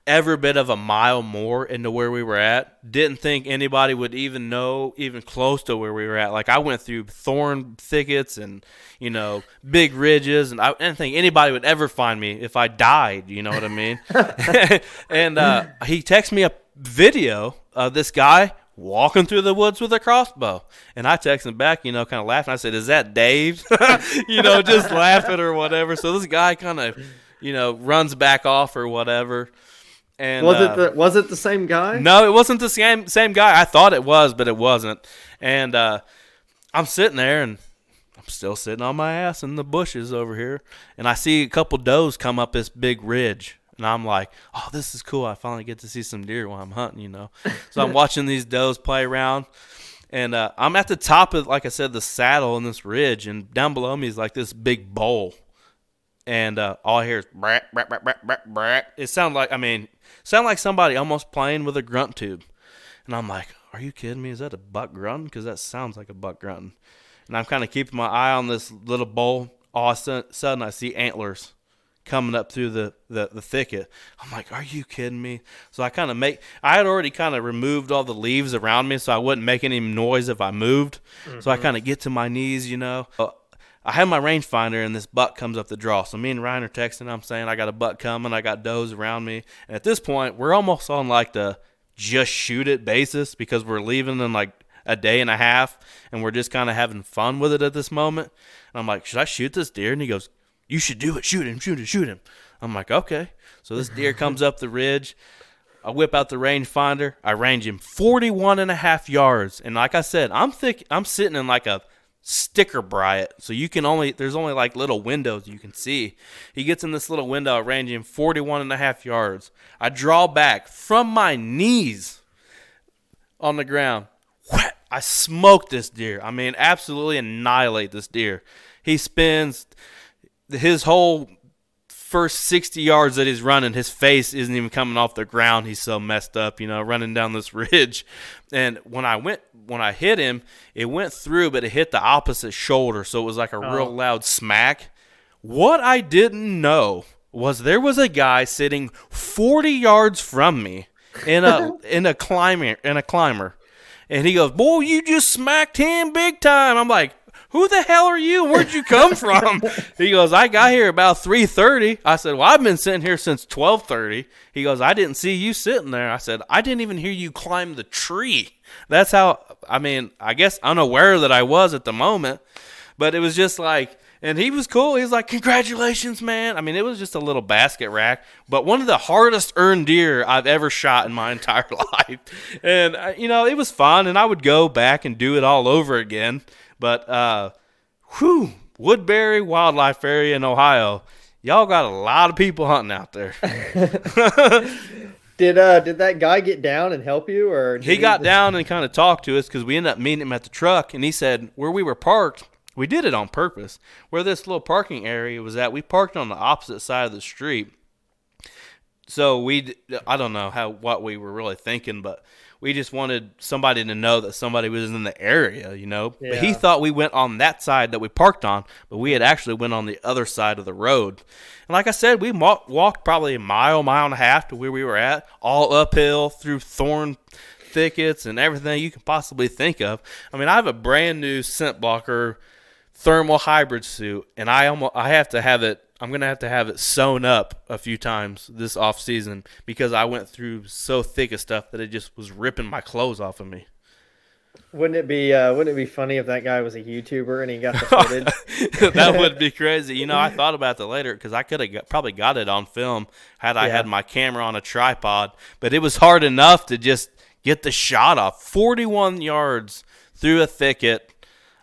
every bit of a mile more into where we were at. Didn't think anybody would even know, even close to where we were at. Like I went through thorn thickets and you know big ridges, and I didn't think anybody would ever find me if I died. You know what I mean? and uh, he texted me a video of this guy walking through the woods with a crossbow. And I texted him back, you know, kind of laughing. I said, Is that Dave? you know, just laughing or whatever. So this guy kind of, you know, runs back off or whatever. And was uh, it the was it the same guy? No, it wasn't the same same guy. I thought it was, but it wasn't. And uh, I'm sitting there, and I'm still sitting on my ass in the bushes over here, and I see a couple does come up this big ridge, and I'm like, "Oh, this is cool! I finally get to see some deer while I'm hunting." You know, so I'm watching these does play around. And uh, I'm at the top of, like I said, the saddle in this ridge, and down below me is like this big bowl and uh, all I hear is brat, brat, brat, brat, brat, brat. It sounds like I mean, sound like somebody almost playing with a grunt tube, and I'm like, are you kidding me? Is that a buck grunting? Because that sounds like a buck grunting. And I'm kind of keeping my eye on this little bull. All of a sudden, I see antlers coming up through the, the, the thicket. I'm like, are you kidding me? So I kind of make, I had already kind of removed all the leaves around me so I wouldn't make any noise if I moved. Mm-hmm. So I mm-hmm. kind of get to my knees, you know. I have my rangefinder and this buck comes up the draw. So me and Ryan are texting. I'm saying I got a buck coming. I got does around me. And at this point, we're almost on like the just shoot it basis because we're leaving in like a day and a half and we're just kind of having fun with it at this moment. And I'm like, should I shoot this deer? And he goes, you should do it. Shoot him, shoot him, shoot him. I'm like, okay. So this deer comes up the ridge. I whip out the rangefinder. I range him 41 and a half yards. And like I said, I'm thick. I'm sitting in like a sticker bright. So you can only, there's only like little windows you can see. He gets in this little window, ranging range 41 and a half yards. I draw back from my knees on the ground. I smoke this deer. I mean, absolutely annihilate this deer. He spins his whole first 60 yards that he's running, his face isn't even coming off the ground. He's so messed up, you know, running down this ridge. And when I went, when I hit him, it went through, but it hit the opposite shoulder. So it was like a oh. real loud smack. What I didn't know was there was a guy sitting 40 yards from me in a in a climber in a climber. And he goes, "Boy, you just smacked him big time." I'm like, who the hell are you? Where'd you come from? he goes, I got here about 3.30. I said, well, I've been sitting here since 12.30. He goes, I didn't see you sitting there. I said, I didn't even hear you climb the tree. That's how, I mean, I guess unaware that I was at the moment. But it was just like, and he was cool. He was like, "Congratulations, man!" I mean, it was just a little basket rack, but one of the hardest earned deer I've ever shot in my entire life. And uh, you know, it was fun, and I would go back and do it all over again. But uh, whew, Woodbury Wildlife Area in Ohio, y'all got a lot of people hunting out there. did uh did that guy get down and help you, or he got down and kind of talked to us because we ended up meeting him at the truck, and he said where we were parked. We did it on purpose. Where this little parking area was at, we parked on the opposite side of the street. So we, I don't know how what we were really thinking, but we just wanted somebody to know that somebody was in the area, you know. Yeah. But he thought we went on that side that we parked on, but we had actually went on the other side of the road. And like I said, we walked probably a mile, mile and a half to where we were at, all uphill through thorn thickets and everything you can possibly think of. I mean, I have a brand new ScentBlocker thermal hybrid suit, and I almost I have to have it I'm gonna have to have it sewn up a few times this off season because I went through so thick of stuff that it just was ripping my clothes off of me. Wouldn't it be uh, Wouldn't it be funny if that guy was a YouTuber and he got the footage? that would be crazy. You know, I thought about that later because I could have probably got it on film had I yeah. had my camera on a tripod. But it was hard enough to just get the shot off. Forty-one yards through a thicket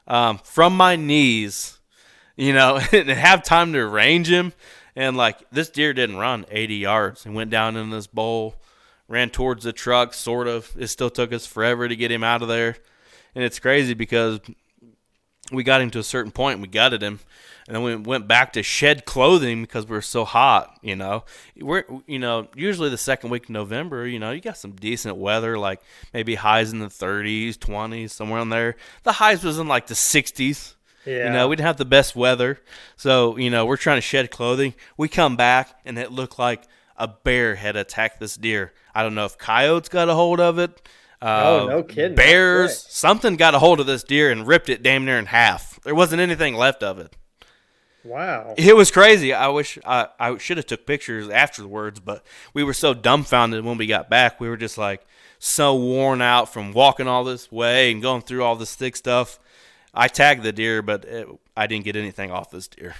um, from my knees you know, and have time to range him. And like this deer didn't run 80 yards He went down in this bowl, ran towards the truck, sort of. It still took us forever to get him out of there. And it's crazy because we got him to a certain point, we gutted him, and then we went back to shed clothing because we were so hot. You know, we're you know usually the second week of November, you know, you got some decent weather, like maybe highs in the 30s, 20s, somewhere in there. The highs was in like the 60s. Yeah. You know, we didn't have the best weather. So, you know, we're trying to shed clothing. We come back and it looked like a bear had attacked this deer. I don't know if coyotes got a hold of it. Uh, oh, no kidding. Bears, something got a hold of this deer and ripped it damn near in half. There wasn't anything left of it. Wow. It was crazy. I wish I, I should have took pictures afterwards, but we were so dumbfounded when we got back. We were just like so worn out from walking all this way and going through all this thick stuff. I tagged the deer, but it, I didn't get anything off this deer.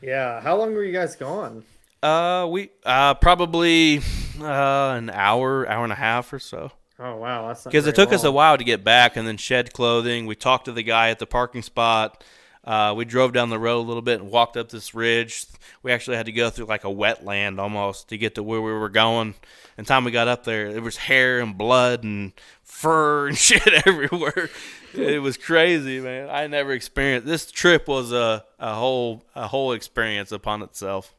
Yeah. How long were you guys gone? Uh, we uh probably uh an hour, hour and a half or so. Oh wow, that's because it took long. us a while to get back and then shed clothing. We talked to the guy at the parking spot. Uh, we drove down the road a little bit and walked up this ridge. We actually had to go through like a wetland almost to get to where we were going. And time we got up there, there was hair and blood and fur and shit everywhere. It was crazy, man. I never experienced this trip was a, a whole a whole experience upon itself.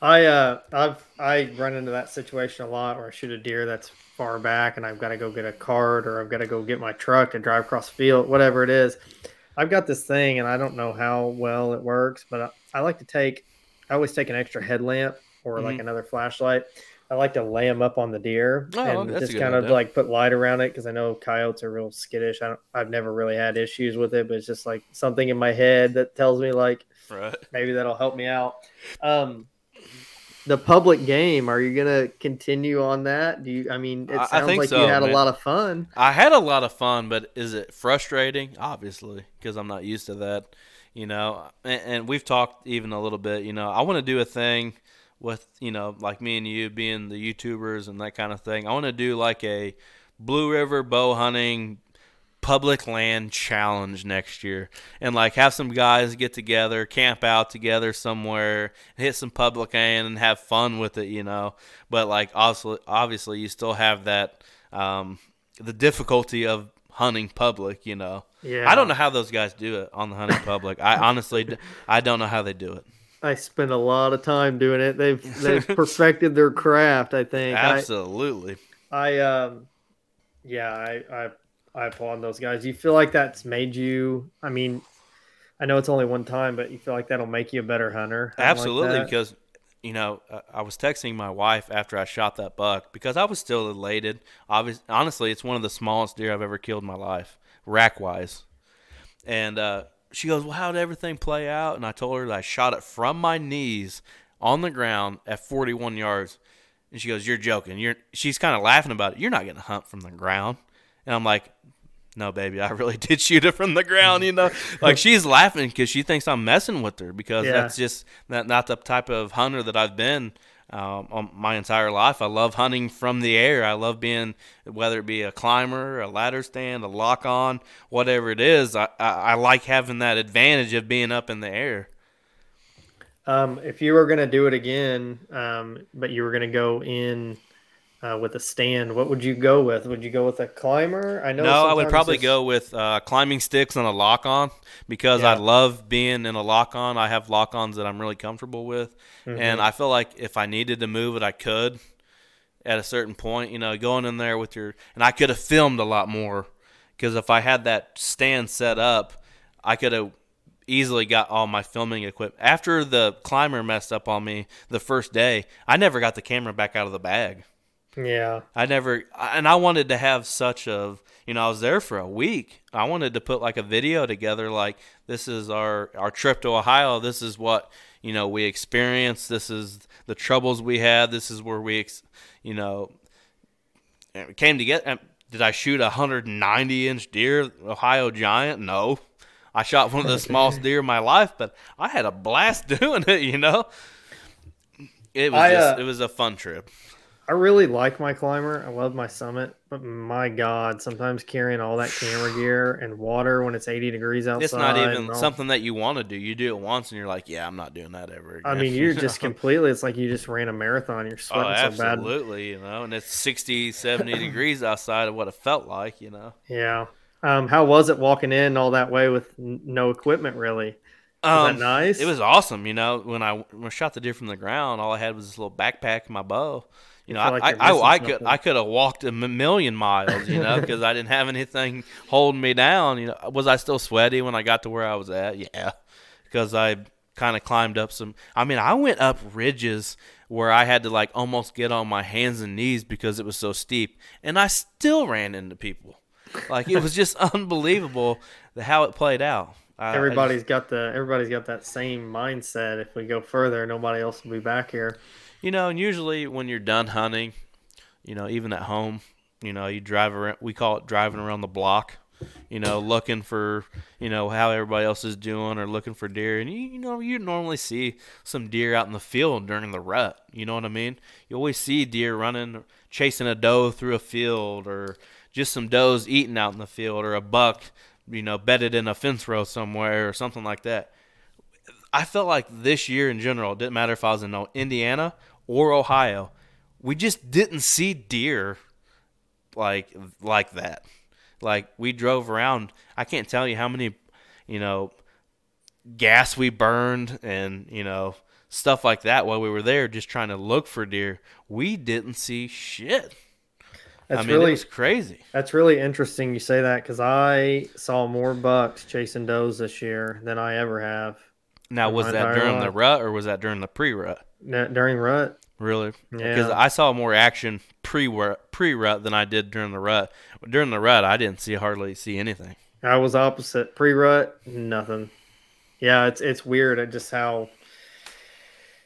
I uh I've I run into that situation a lot where I shoot a deer that's far back and I've got to go get a cart or I've got to go get my truck and drive across the field, whatever it is. I've got this thing and I don't know how well it works, but I, I like to take I always take an extra headlamp or like Mhm. another flashlight. I like to lay them up on the deer Oh, and okay, that's a just kind of idea. like put light around it because I know coyotes are real skittish. I don't, I've never really had issues with it, but it's just like something in my head that tells me like Right. maybe that'll help me out. Um, the public game, are you gonna continue on that? Do you? I mean, it sounds like so, you had man. a lot of fun. I had a lot of fun, but is it frustrating? Obviously, because I'm not used to that. You know, and, and we've talked even a little bit. You know, I want to do a thing with you know, like me and you being the YouTubers and that kind of thing. I want to do like a Blue River bow hunting public land challenge next year and like have some guys get together camp out together somewhere hit some public land and have fun with it you know? But like obviously obviously you still have that um the difficulty of hunting public you know? Yeah, i don't know how those guys do it on the hunting public. I honestly i don't know how they do it I spent a lot of time doing it. They've they've perfected their craft. I think. Absolutely I um, yeah, I I I applaud those guys. You feel like that's made you? I mean, I know it's only one time, but you feel like that'll make you a better hunter. having like Absolutely, because you know uh, I was texting my wife after I shot that buck because I was still elated. Obviously, honestly, it's one of the smallest deer I've ever killed in my life, rack wise. And uh, she goes, "Well, how did everything play out?" And I told her that I shot it from my knees on the ground at 41 yards. And she goes, "You're joking. You're." She's kind of laughing about it. You're not going to hunt from the ground. And I'm like, no, baby, I really did shoot it from the ground. You know, like she's laughing because she thinks I'm messing with her because Yeah. that's just not, not the type of hunter that I've been um, my entire life. I love hunting from the air. I love being whether it be a climber, a ladder stand, a lock on, whatever it is. I, I, I like having that advantage of being up in the air. Um, if you were gonna do it again, um, but you were gonna go in uh, with a stand, what would you go with? Would you go with a climber? I know. No, I would probably go with uh, climbing sticks and a lock on because Yeah. I love being in a lock on. I have lock ons that I'm really comfortable with. Mm-hmm. And I feel like if I needed to move it, I could at a certain point, you know, going in there with your. And I could have filmed a lot more because if I had that stand set up, I could have easily got all my filming equipment. After the climber messed up on me the first day, I never got the camera back out of the bag. Yeah, I never, and I wanted to have such a, you know, I was there for a week. I wanted to put like a video together, like this is our our trip to Ohio. This is what you know we experienced. This is the troubles we had. This is where we, ex, you know, came together. Did I shoot a 190 inch deer, Ohio giant? No. I shot one of the smallest deer in my life, but I had a blast doing it. You know, it was I, just, uh, it was a fun trip. I really like my climber. I love my summit, but my God, sometimes carrying all that camera gear and water when it's 80 degrees outside. It's not even something that you want to do. You do it once, and you're like, "Yeah, I'm not doing that ever again." I mean, you're just completely. It's like you just ran a marathon. You're oh, sweating so bad. absolutely, you know, and it's 60, 70 degrees outside of what it felt like, you know. Yeah. Um, how was it walking in all that way with n- no equipment? Really? Was Um, that nice? It was awesome, you know. When I when I shot the deer from the ground, all I had was this little backpack and my bow. You know, I, like I, I, I could. I could have walked a million miles, you know, because I didn't have anything holding me down. You know, was I still sweaty when I got to where I was at? Yeah, because I kind of climbed up some. I mean, I went up ridges where I had to like almost get on my hands and knees because it was so steep, and I still ran into people. Like it was just unbelievable the how it played out. I- I just- Everybody's got the everybody's got that same mindset. If we go further, nobody else will be back here. You know, and usually when you're done hunting, you know, even at home, you know, you drive around. We call it driving around the block. You know, looking for you know how everybody else is doing, or looking for deer. And you, you know, you normally see some deer out in the field during the rut. You know what I mean? You always see deer running, chasing a doe through a field, or just some does eating out in the field, or a buck, you know, bedded in a fence row somewhere, or something like that. I felt like this year in general, it didn't matter if I was in Indiana or Ohio, we just didn't see deer like like that. Like we drove around. I can't tell you how many, you know, gas we burned and you know stuff like that while we were there, just trying to look for deer. We didn't see shit. That's I mean, really crazy. that's really interesting you say that because I saw more bucks chasing does this year than I ever have Now, was my that during the rut or was that during the pre-rut? During rut. Really? Yeah. Because I saw more action pre pre rut than I did during the rut. During the rut, I didn't see hardly see anything. I was opposite pre rut, nothing. Yeah, it's it's weird. At just how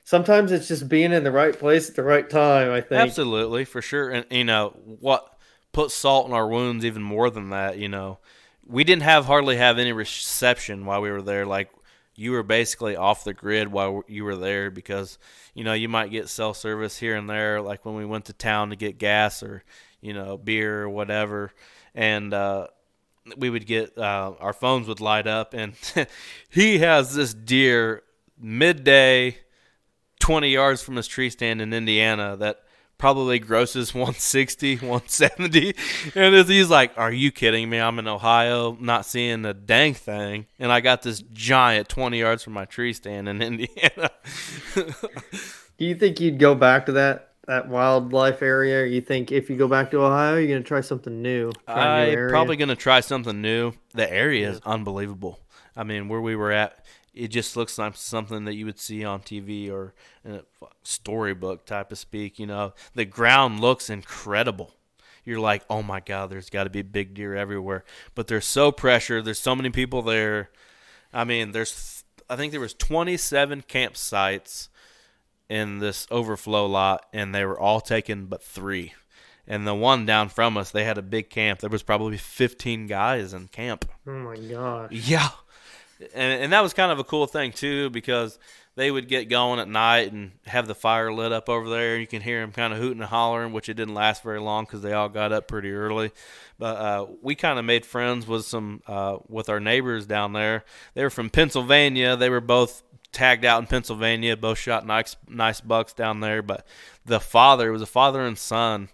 sometimes it's just being in the right place at the right time. I think. Absolutely, for sure. And you know what put salt in our wounds even more than that. You know, we didn't have hardly have any reception while we were there. Like you were basically off the grid while you were there because you know you might get cell service here and there, like when we went to town to get gas or you know beer or whatever, and. uh we would get uh, our phones would light up and he has this deer midday 20 yards from his tree stand in Indiana that probably grosses 160, 170. And he's like, Are you kidding me? I'm in Ohio, not seeing a dang thing. And I got this giant 20 yards from my tree stand in Indiana. Do you think you'd go back to that that wildlife area? You think if you go back to Ohio, you're gonna try something new? Try a new I'm probably going to try something new. The area is unbelievable. I mean, where we were at, it just looks like something that you would see on TV or in a storybook type of speak. You know, the ground looks incredible. You're like, oh my God, there's got to be big deer everywhere. But they're so pressure. There's so many people there. I mean, there's, I think there was 27 campsites in this overflow lot, and they were all taken but three. And the one down from us, they had a big camp. There was probably 15 guys in camp. Oh my gosh. Yeah. And, and that was kind of a cool thing, too, because they would get going at night and have the fire lit up over there. You can hear them kind of hooting and hollering, which it didn't last very long because they all got up pretty early. But uh, we kind of made friends with some uh, with our neighbors down there. They were from Pennsylvania. They were both tagged out in Pennsylvania. Both shot nice nice bucks down there. But the father it was a father and son.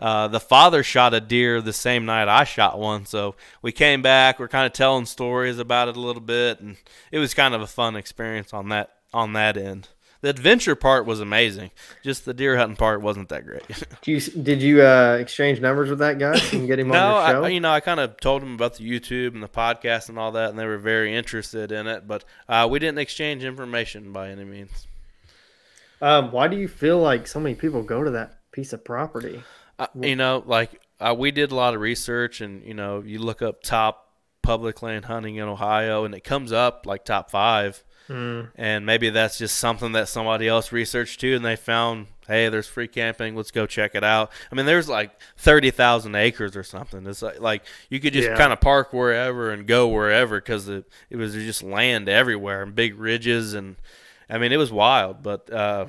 Uh, the father shot a deer the same night I shot one, so we came back. We're kind of telling stories about it a little bit, and it was kind of a fun experience on that on that end. The adventure part was amazing. Just the deer hunting part wasn't that great. Do you, did you uh, exchange numbers with that guy? You get him no, on your show. I, you know, I kind of told him about the YouTube and the podcast and all that, and they were very interested in it. But uh, we didn't exchange information by any means. um, why do you feel like so many people go to that piece of property? Uh, you know, like uh, we did a lot of research, and you know, you look up top public land hunting in Ohio, and it comes up like top five. Mm. And maybe that's just something that somebody else researched too, and they found, hey, there's free camping. Let's go check it out. I mean, there's like thirty thousand acres or something. It's like, like you could just Yeah. kind of park wherever and go wherever because it, it was just land everywhere and big ridges, and I mean, it was wild. But uh,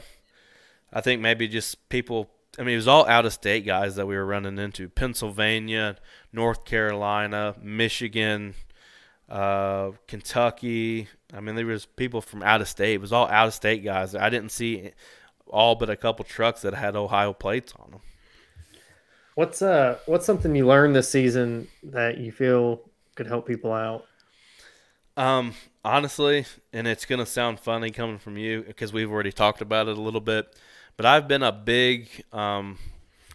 I think maybe just people. I mean, it was all out of state guys that we were running into: Pennsylvania, North Carolina, Michigan, uh, Kentucky. I mean, there was people from out of state. It was all out of state guys. I didn't see all but a couple trucks that had Ohio plates on them. What's uh what's something you learned this season that you feel could help people out? Um, honestly, and it's gonna sound funny coming from you because we've already talked about it a little bit, but I've been a big um,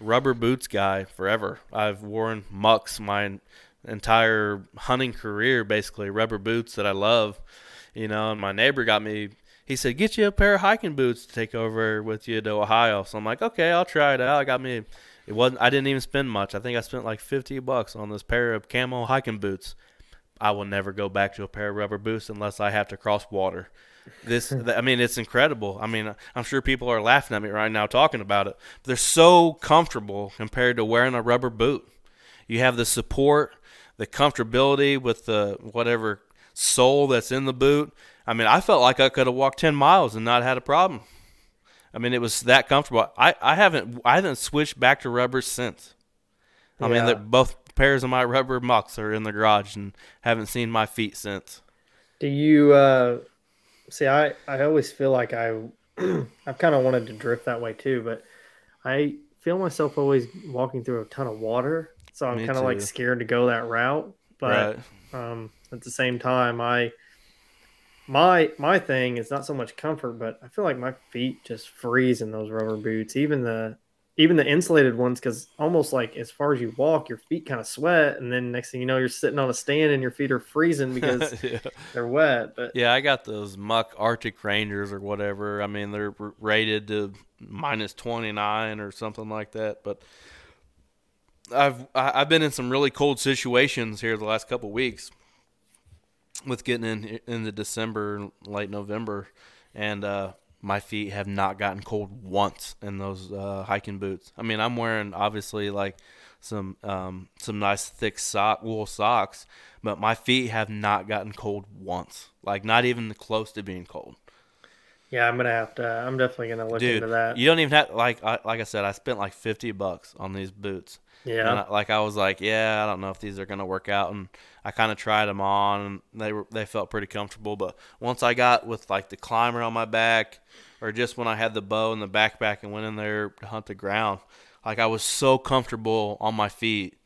rubber boots guy forever. I've worn mucks my entire hunting career, basically rubber boots that I love. You know, and my neighbor got me. He said, "Get you a pair of hiking boots to take over with you to Ohio." So I'm like, "Okay, I'll try it out." I got me. It wasn't. I didn't even spend much. I think I spent like fifty bucks on this pair of camo hiking boots. I will never go back to a pair of rubber boots unless I have to cross water. This, I mean, it's incredible. I mean, I'm sure people are laughing at me right now talking about it. They're so comfortable compared to wearing a rubber boot. You have the support, the comfortability with the whatever sole that's in the boot. I mean, I felt like I could have walked 10 miles and not had a problem. I mean, it was that comfortable. I, I haven't I haven't switched back to rubber since. I mean, Yeah. the, both pairs of my rubber mucks are in the garage and haven't seen my feet since. Do you uh see I I always feel like I I've kind of wanted to drift that way too, but I feel myself always walking through a ton of water so I'm kind of like scared to go that route. But right. um, at the same time, I my my thing is not so much comfort, but I feel like my feet just freeze in those rubber boots, even the even the insulated ones, because almost like as far as you walk, your feet kind of sweat, and then next thing you know, you're sitting on a stand and your feet are freezing because yeah. they're wet. But Yeah, I got those Muck Arctic Rangers or whatever. I mean, they're rated to minus 29 or something like that. But I've I've been in some really cold situations here the last couple weeks with getting in into December, late November, and uh, my feet have not gotten cold once in those uh, hiking boots. I mean, I'm wearing obviously like some um, some nice thick sock wool socks, but my feet have not gotten cold once. Like not even close to being cold. yeah, I'm gonna have to. I'm definitely gonna look Dude, into that. you don't even have like I, like I said, I spent like fifty bucks on these boots. Yeah, I, like I was like, yeah, I don't know if these are gonna work out, and I kind of tried them on, and they were they felt pretty comfortable. But once I got with like the climber on my back, or just when I had the bow and the backpack and went in there to hunt the ground, like I was so comfortable on my feet,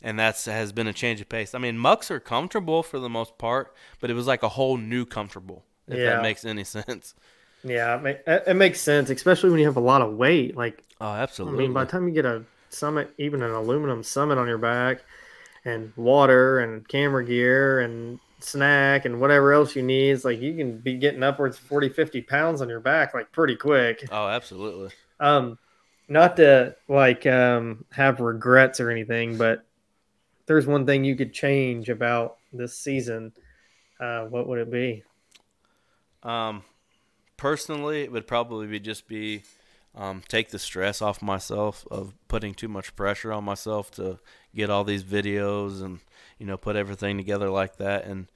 and that's has been a change of pace. I mean, mucks are comfortable for the most part, but it was like a whole new comfortable. If Yeah. that makes any sense. yeah, it, it it makes sense, especially when you have a lot of weight. Like Oh, absolutely. I mean, by the time you get a summit, even an aluminum summit on your back, and water and camera gear and snack and whatever else you need, it's like you can be getting upwards of 40, 50 pounds on your back like pretty quick. oh, absolutely. Um, not to like um have regrets or anything, but there's one thing you could change about this season. Uh, what would it be? Um, personally, it would probably be just be um, take the stress off myself of putting too much pressure on myself to get all these videos and you know put everything together like that. And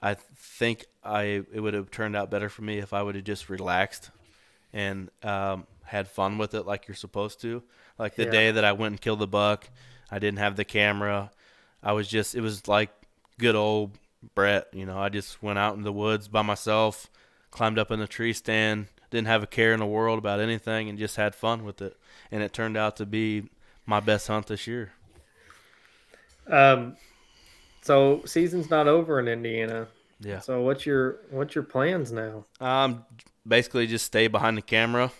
I think I it would have turned out better for me if I would have just relaxed and um, had fun with it like you're supposed to. Like the Yeah. day that I went and killed the buck, I didn't have the camera. I was just it was like good old Brett. You know, I just went out in the woods by myself, climbed up in the tree stand, didn't have a care in the world about anything, and just had fun with it. And it turned out to be my best hunt this year. Um, so season's not over in Indiana. Yeah. So what's your what's your plans now? Um, basically just stay behind the camera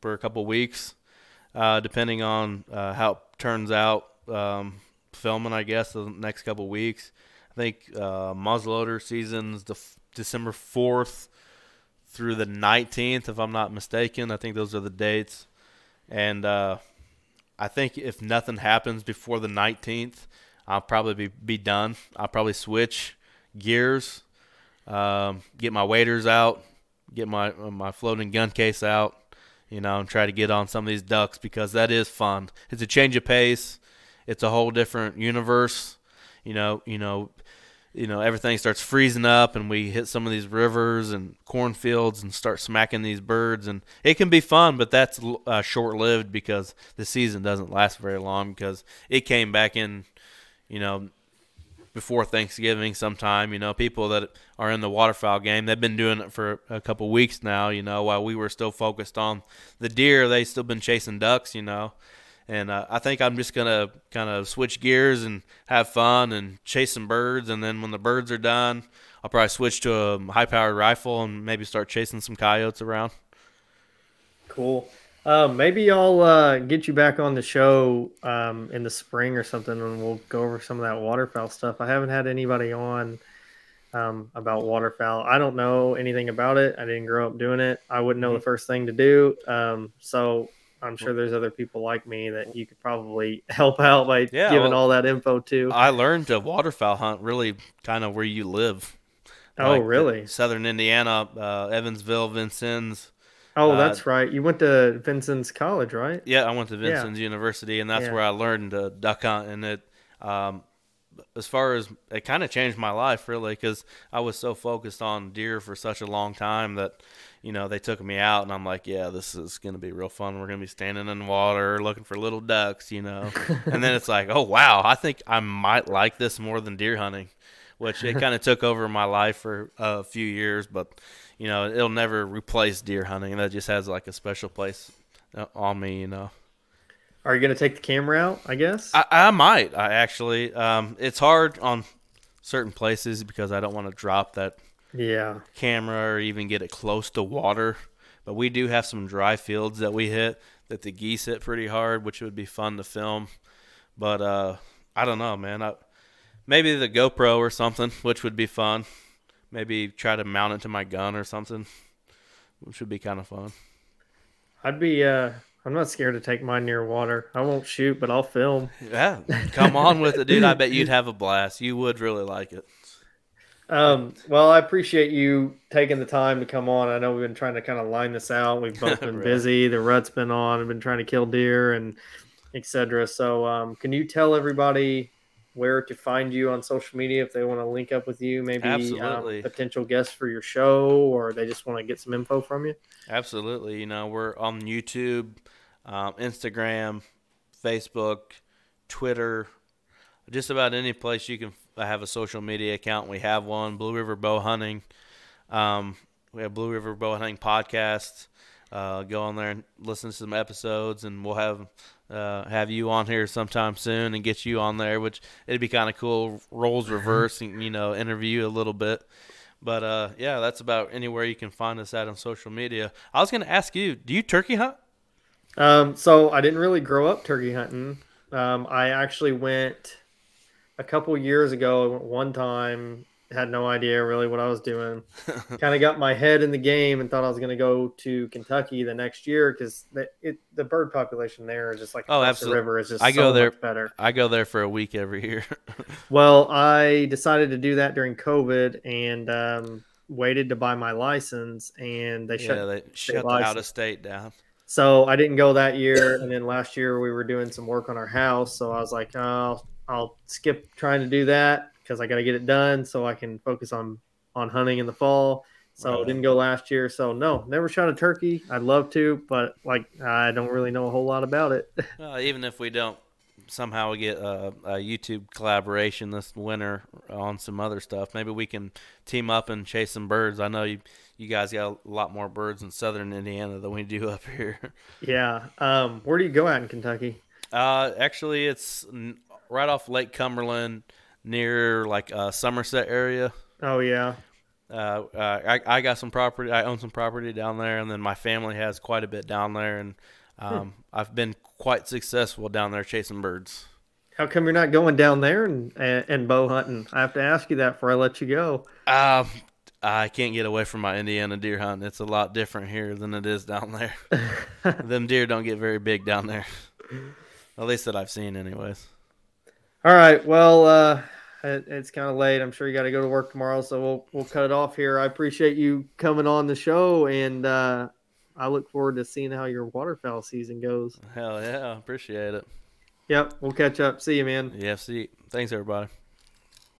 for a couple weeks, uh, depending on uh, how it turns out. Um, filming, I guess, the next couple weeks. I think uh, muzzleloader season's the f- December fourth through the nineteenth, if I'm not mistaken. I think those are the dates, and uh, I think if nothing happens before the nineteenth, I'll probably be, be done. I'll probably switch gears, um, get my waders out, get my my floating gun case out, you know, and try to get on some of these ducks because that is fun. It's a change of pace. It's a whole different universe. You know, you know, you know, everything starts freezing up, and we hit some of these rivers and cornfields and start smacking these birds, and it can be fun, but that's uh, short lived because the season doesn't last very long because it came back in, you know, before Thanksgiving sometime. You know, people that are in the waterfowl game, they've been doing it for a couple weeks now. You know, while we were still focused on the deer, they've still been chasing ducks. You know, and uh, I think I'm just gonna kind of switch gears and have fun and chase some birds. And then when the birds are done, I'll probably switch to a high-powered rifle and maybe start chasing some coyotes around. Cool. Um, maybe I'll uh, get you back on the show um, in the spring or something, and we'll go over some of that waterfowl stuff. I haven't had anybody on um, about waterfowl. I don't know anything about it. I didn't grow up doing it. I wouldn't know the first thing to do. Um, so I'm sure there's other people like me that you could probably help out by Yeah, giving well, all that info to. I learned to waterfowl hunt really kind of where you live. oh, Like, really? Southern Indiana, uh, Evansville, Vincennes. Oh, uh, that's right. You went to Vincennes College, right? Yeah, I went to Yeah. Vincennes University, and that's Yeah. where I learned to duck hunt. And it, um, as far as it kind of changed my life really, because I was so focused on deer for such a long time that, you know, they took me out, and I'm like, yeah, this is gonna be real fun. We're gonna be standing in water looking for little ducks, you know. and then it's like, oh wow, I think I might like this more than deer hunting, which it kind of took over my life for a few years, but you know, it'll never replace deer hunting. That just has like a special place uh, on me, you know. Are you gonna take the camera out? I guess. I, I might. I actually. Um, it's hard on certain places because I don't want to drop that yeah camera or even get it close to water. But we do have some dry fields that we hit that the geese hit pretty hard, which would be fun to film. But uh, I don't know, man. I, maybe the GoPro or something, which would be fun. Maybe try to mount it to my gun or something, which would be kind of fun. I'd be. Uh, I'm not scared to take mine near water. I won't shoot, but I'll film. Yeah, come on with it, dude. I bet you'd have a blast. You would really like it. Um, well, I appreciate you taking the time to come on. I know we've been trying to kind of line this out. We've both been busy. The rut's been on. I've been trying to kill deer and etc. So, um, can you tell everybody where to find you on social media if they want to link up with you? Maybe um, potential guests for your show, or they just want to get some info from you. Absolutely. You know, we're on YouTube, um, Instagram, Facebook, Twitter, just about any place you can have a social media account. We have one, Blue River Bow Hunting. Um, we have Blue River Bow Hunting podcast. Uh, go on there and listen to some episodes, and we'll have uh, have you on here sometime soon and get you on there, which it'd be kind of cool. Roles reverse, and you know, interview a little bit. But uh, yeah, that's about anywhere you can find us at on social media. I was going to ask you, do you turkey hunt? Um, so I didn't really grow up turkey hunting. Um, I actually went a couple years ago. One time, had no idea really what I was doing. kind of got my head in the game and thought I was going to go to Kentucky the next year because the, the bird population there is just like oh, absolutely. the river is just I so go there better. I go there for a week every year. well, I decided to do that during COVID and um, waited to buy my license, and they shut yeah, they shut the out of state down. So I didn't go that year, and then last year we were doing some work on our house. So I was like, oh, I'll skip trying to do that because I got to get it done so I can focus on on hunting in the fall. So right. didn't go last year. So no, never shot a turkey. I'd love to, but like I don't really know a whole lot about it. Well, even if we don't somehow we get a, a, YouTube collaboration this winter on some other stuff, maybe we can team up and chase some birds. I know you you guys got a lot more birds in southern Indiana than we do up here. Yeah. Um, where do you go out in Kentucky? Uh, actually, it's right off Lake Cumberland near like uh, Somerset area. Oh yeah. Uh, uh, I, I got some property. I own some property down there, and then my family has quite a bit down there, and hmm. um, hmm. I've been quite successful down there chasing birds. How come you're not going down there and, and, and bow hunting? I have to ask you that before I let you go. Um, I can't get away from my Indiana deer hunt. It's a lot different here than it is down there. Them deer don't get very big down there, at least that I've seen, anyways. All right. Well, uh, it, it's kind of late. I'm sure you got to go to work tomorrow, so we'll we'll cut it off here. I appreciate you coming on the show, and uh, I look forward to seeing how your waterfowl season goes. Hell yeah, I appreciate it. Yep, we'll catch up. See you, man. Yeah, see. You. Thanks, everybody.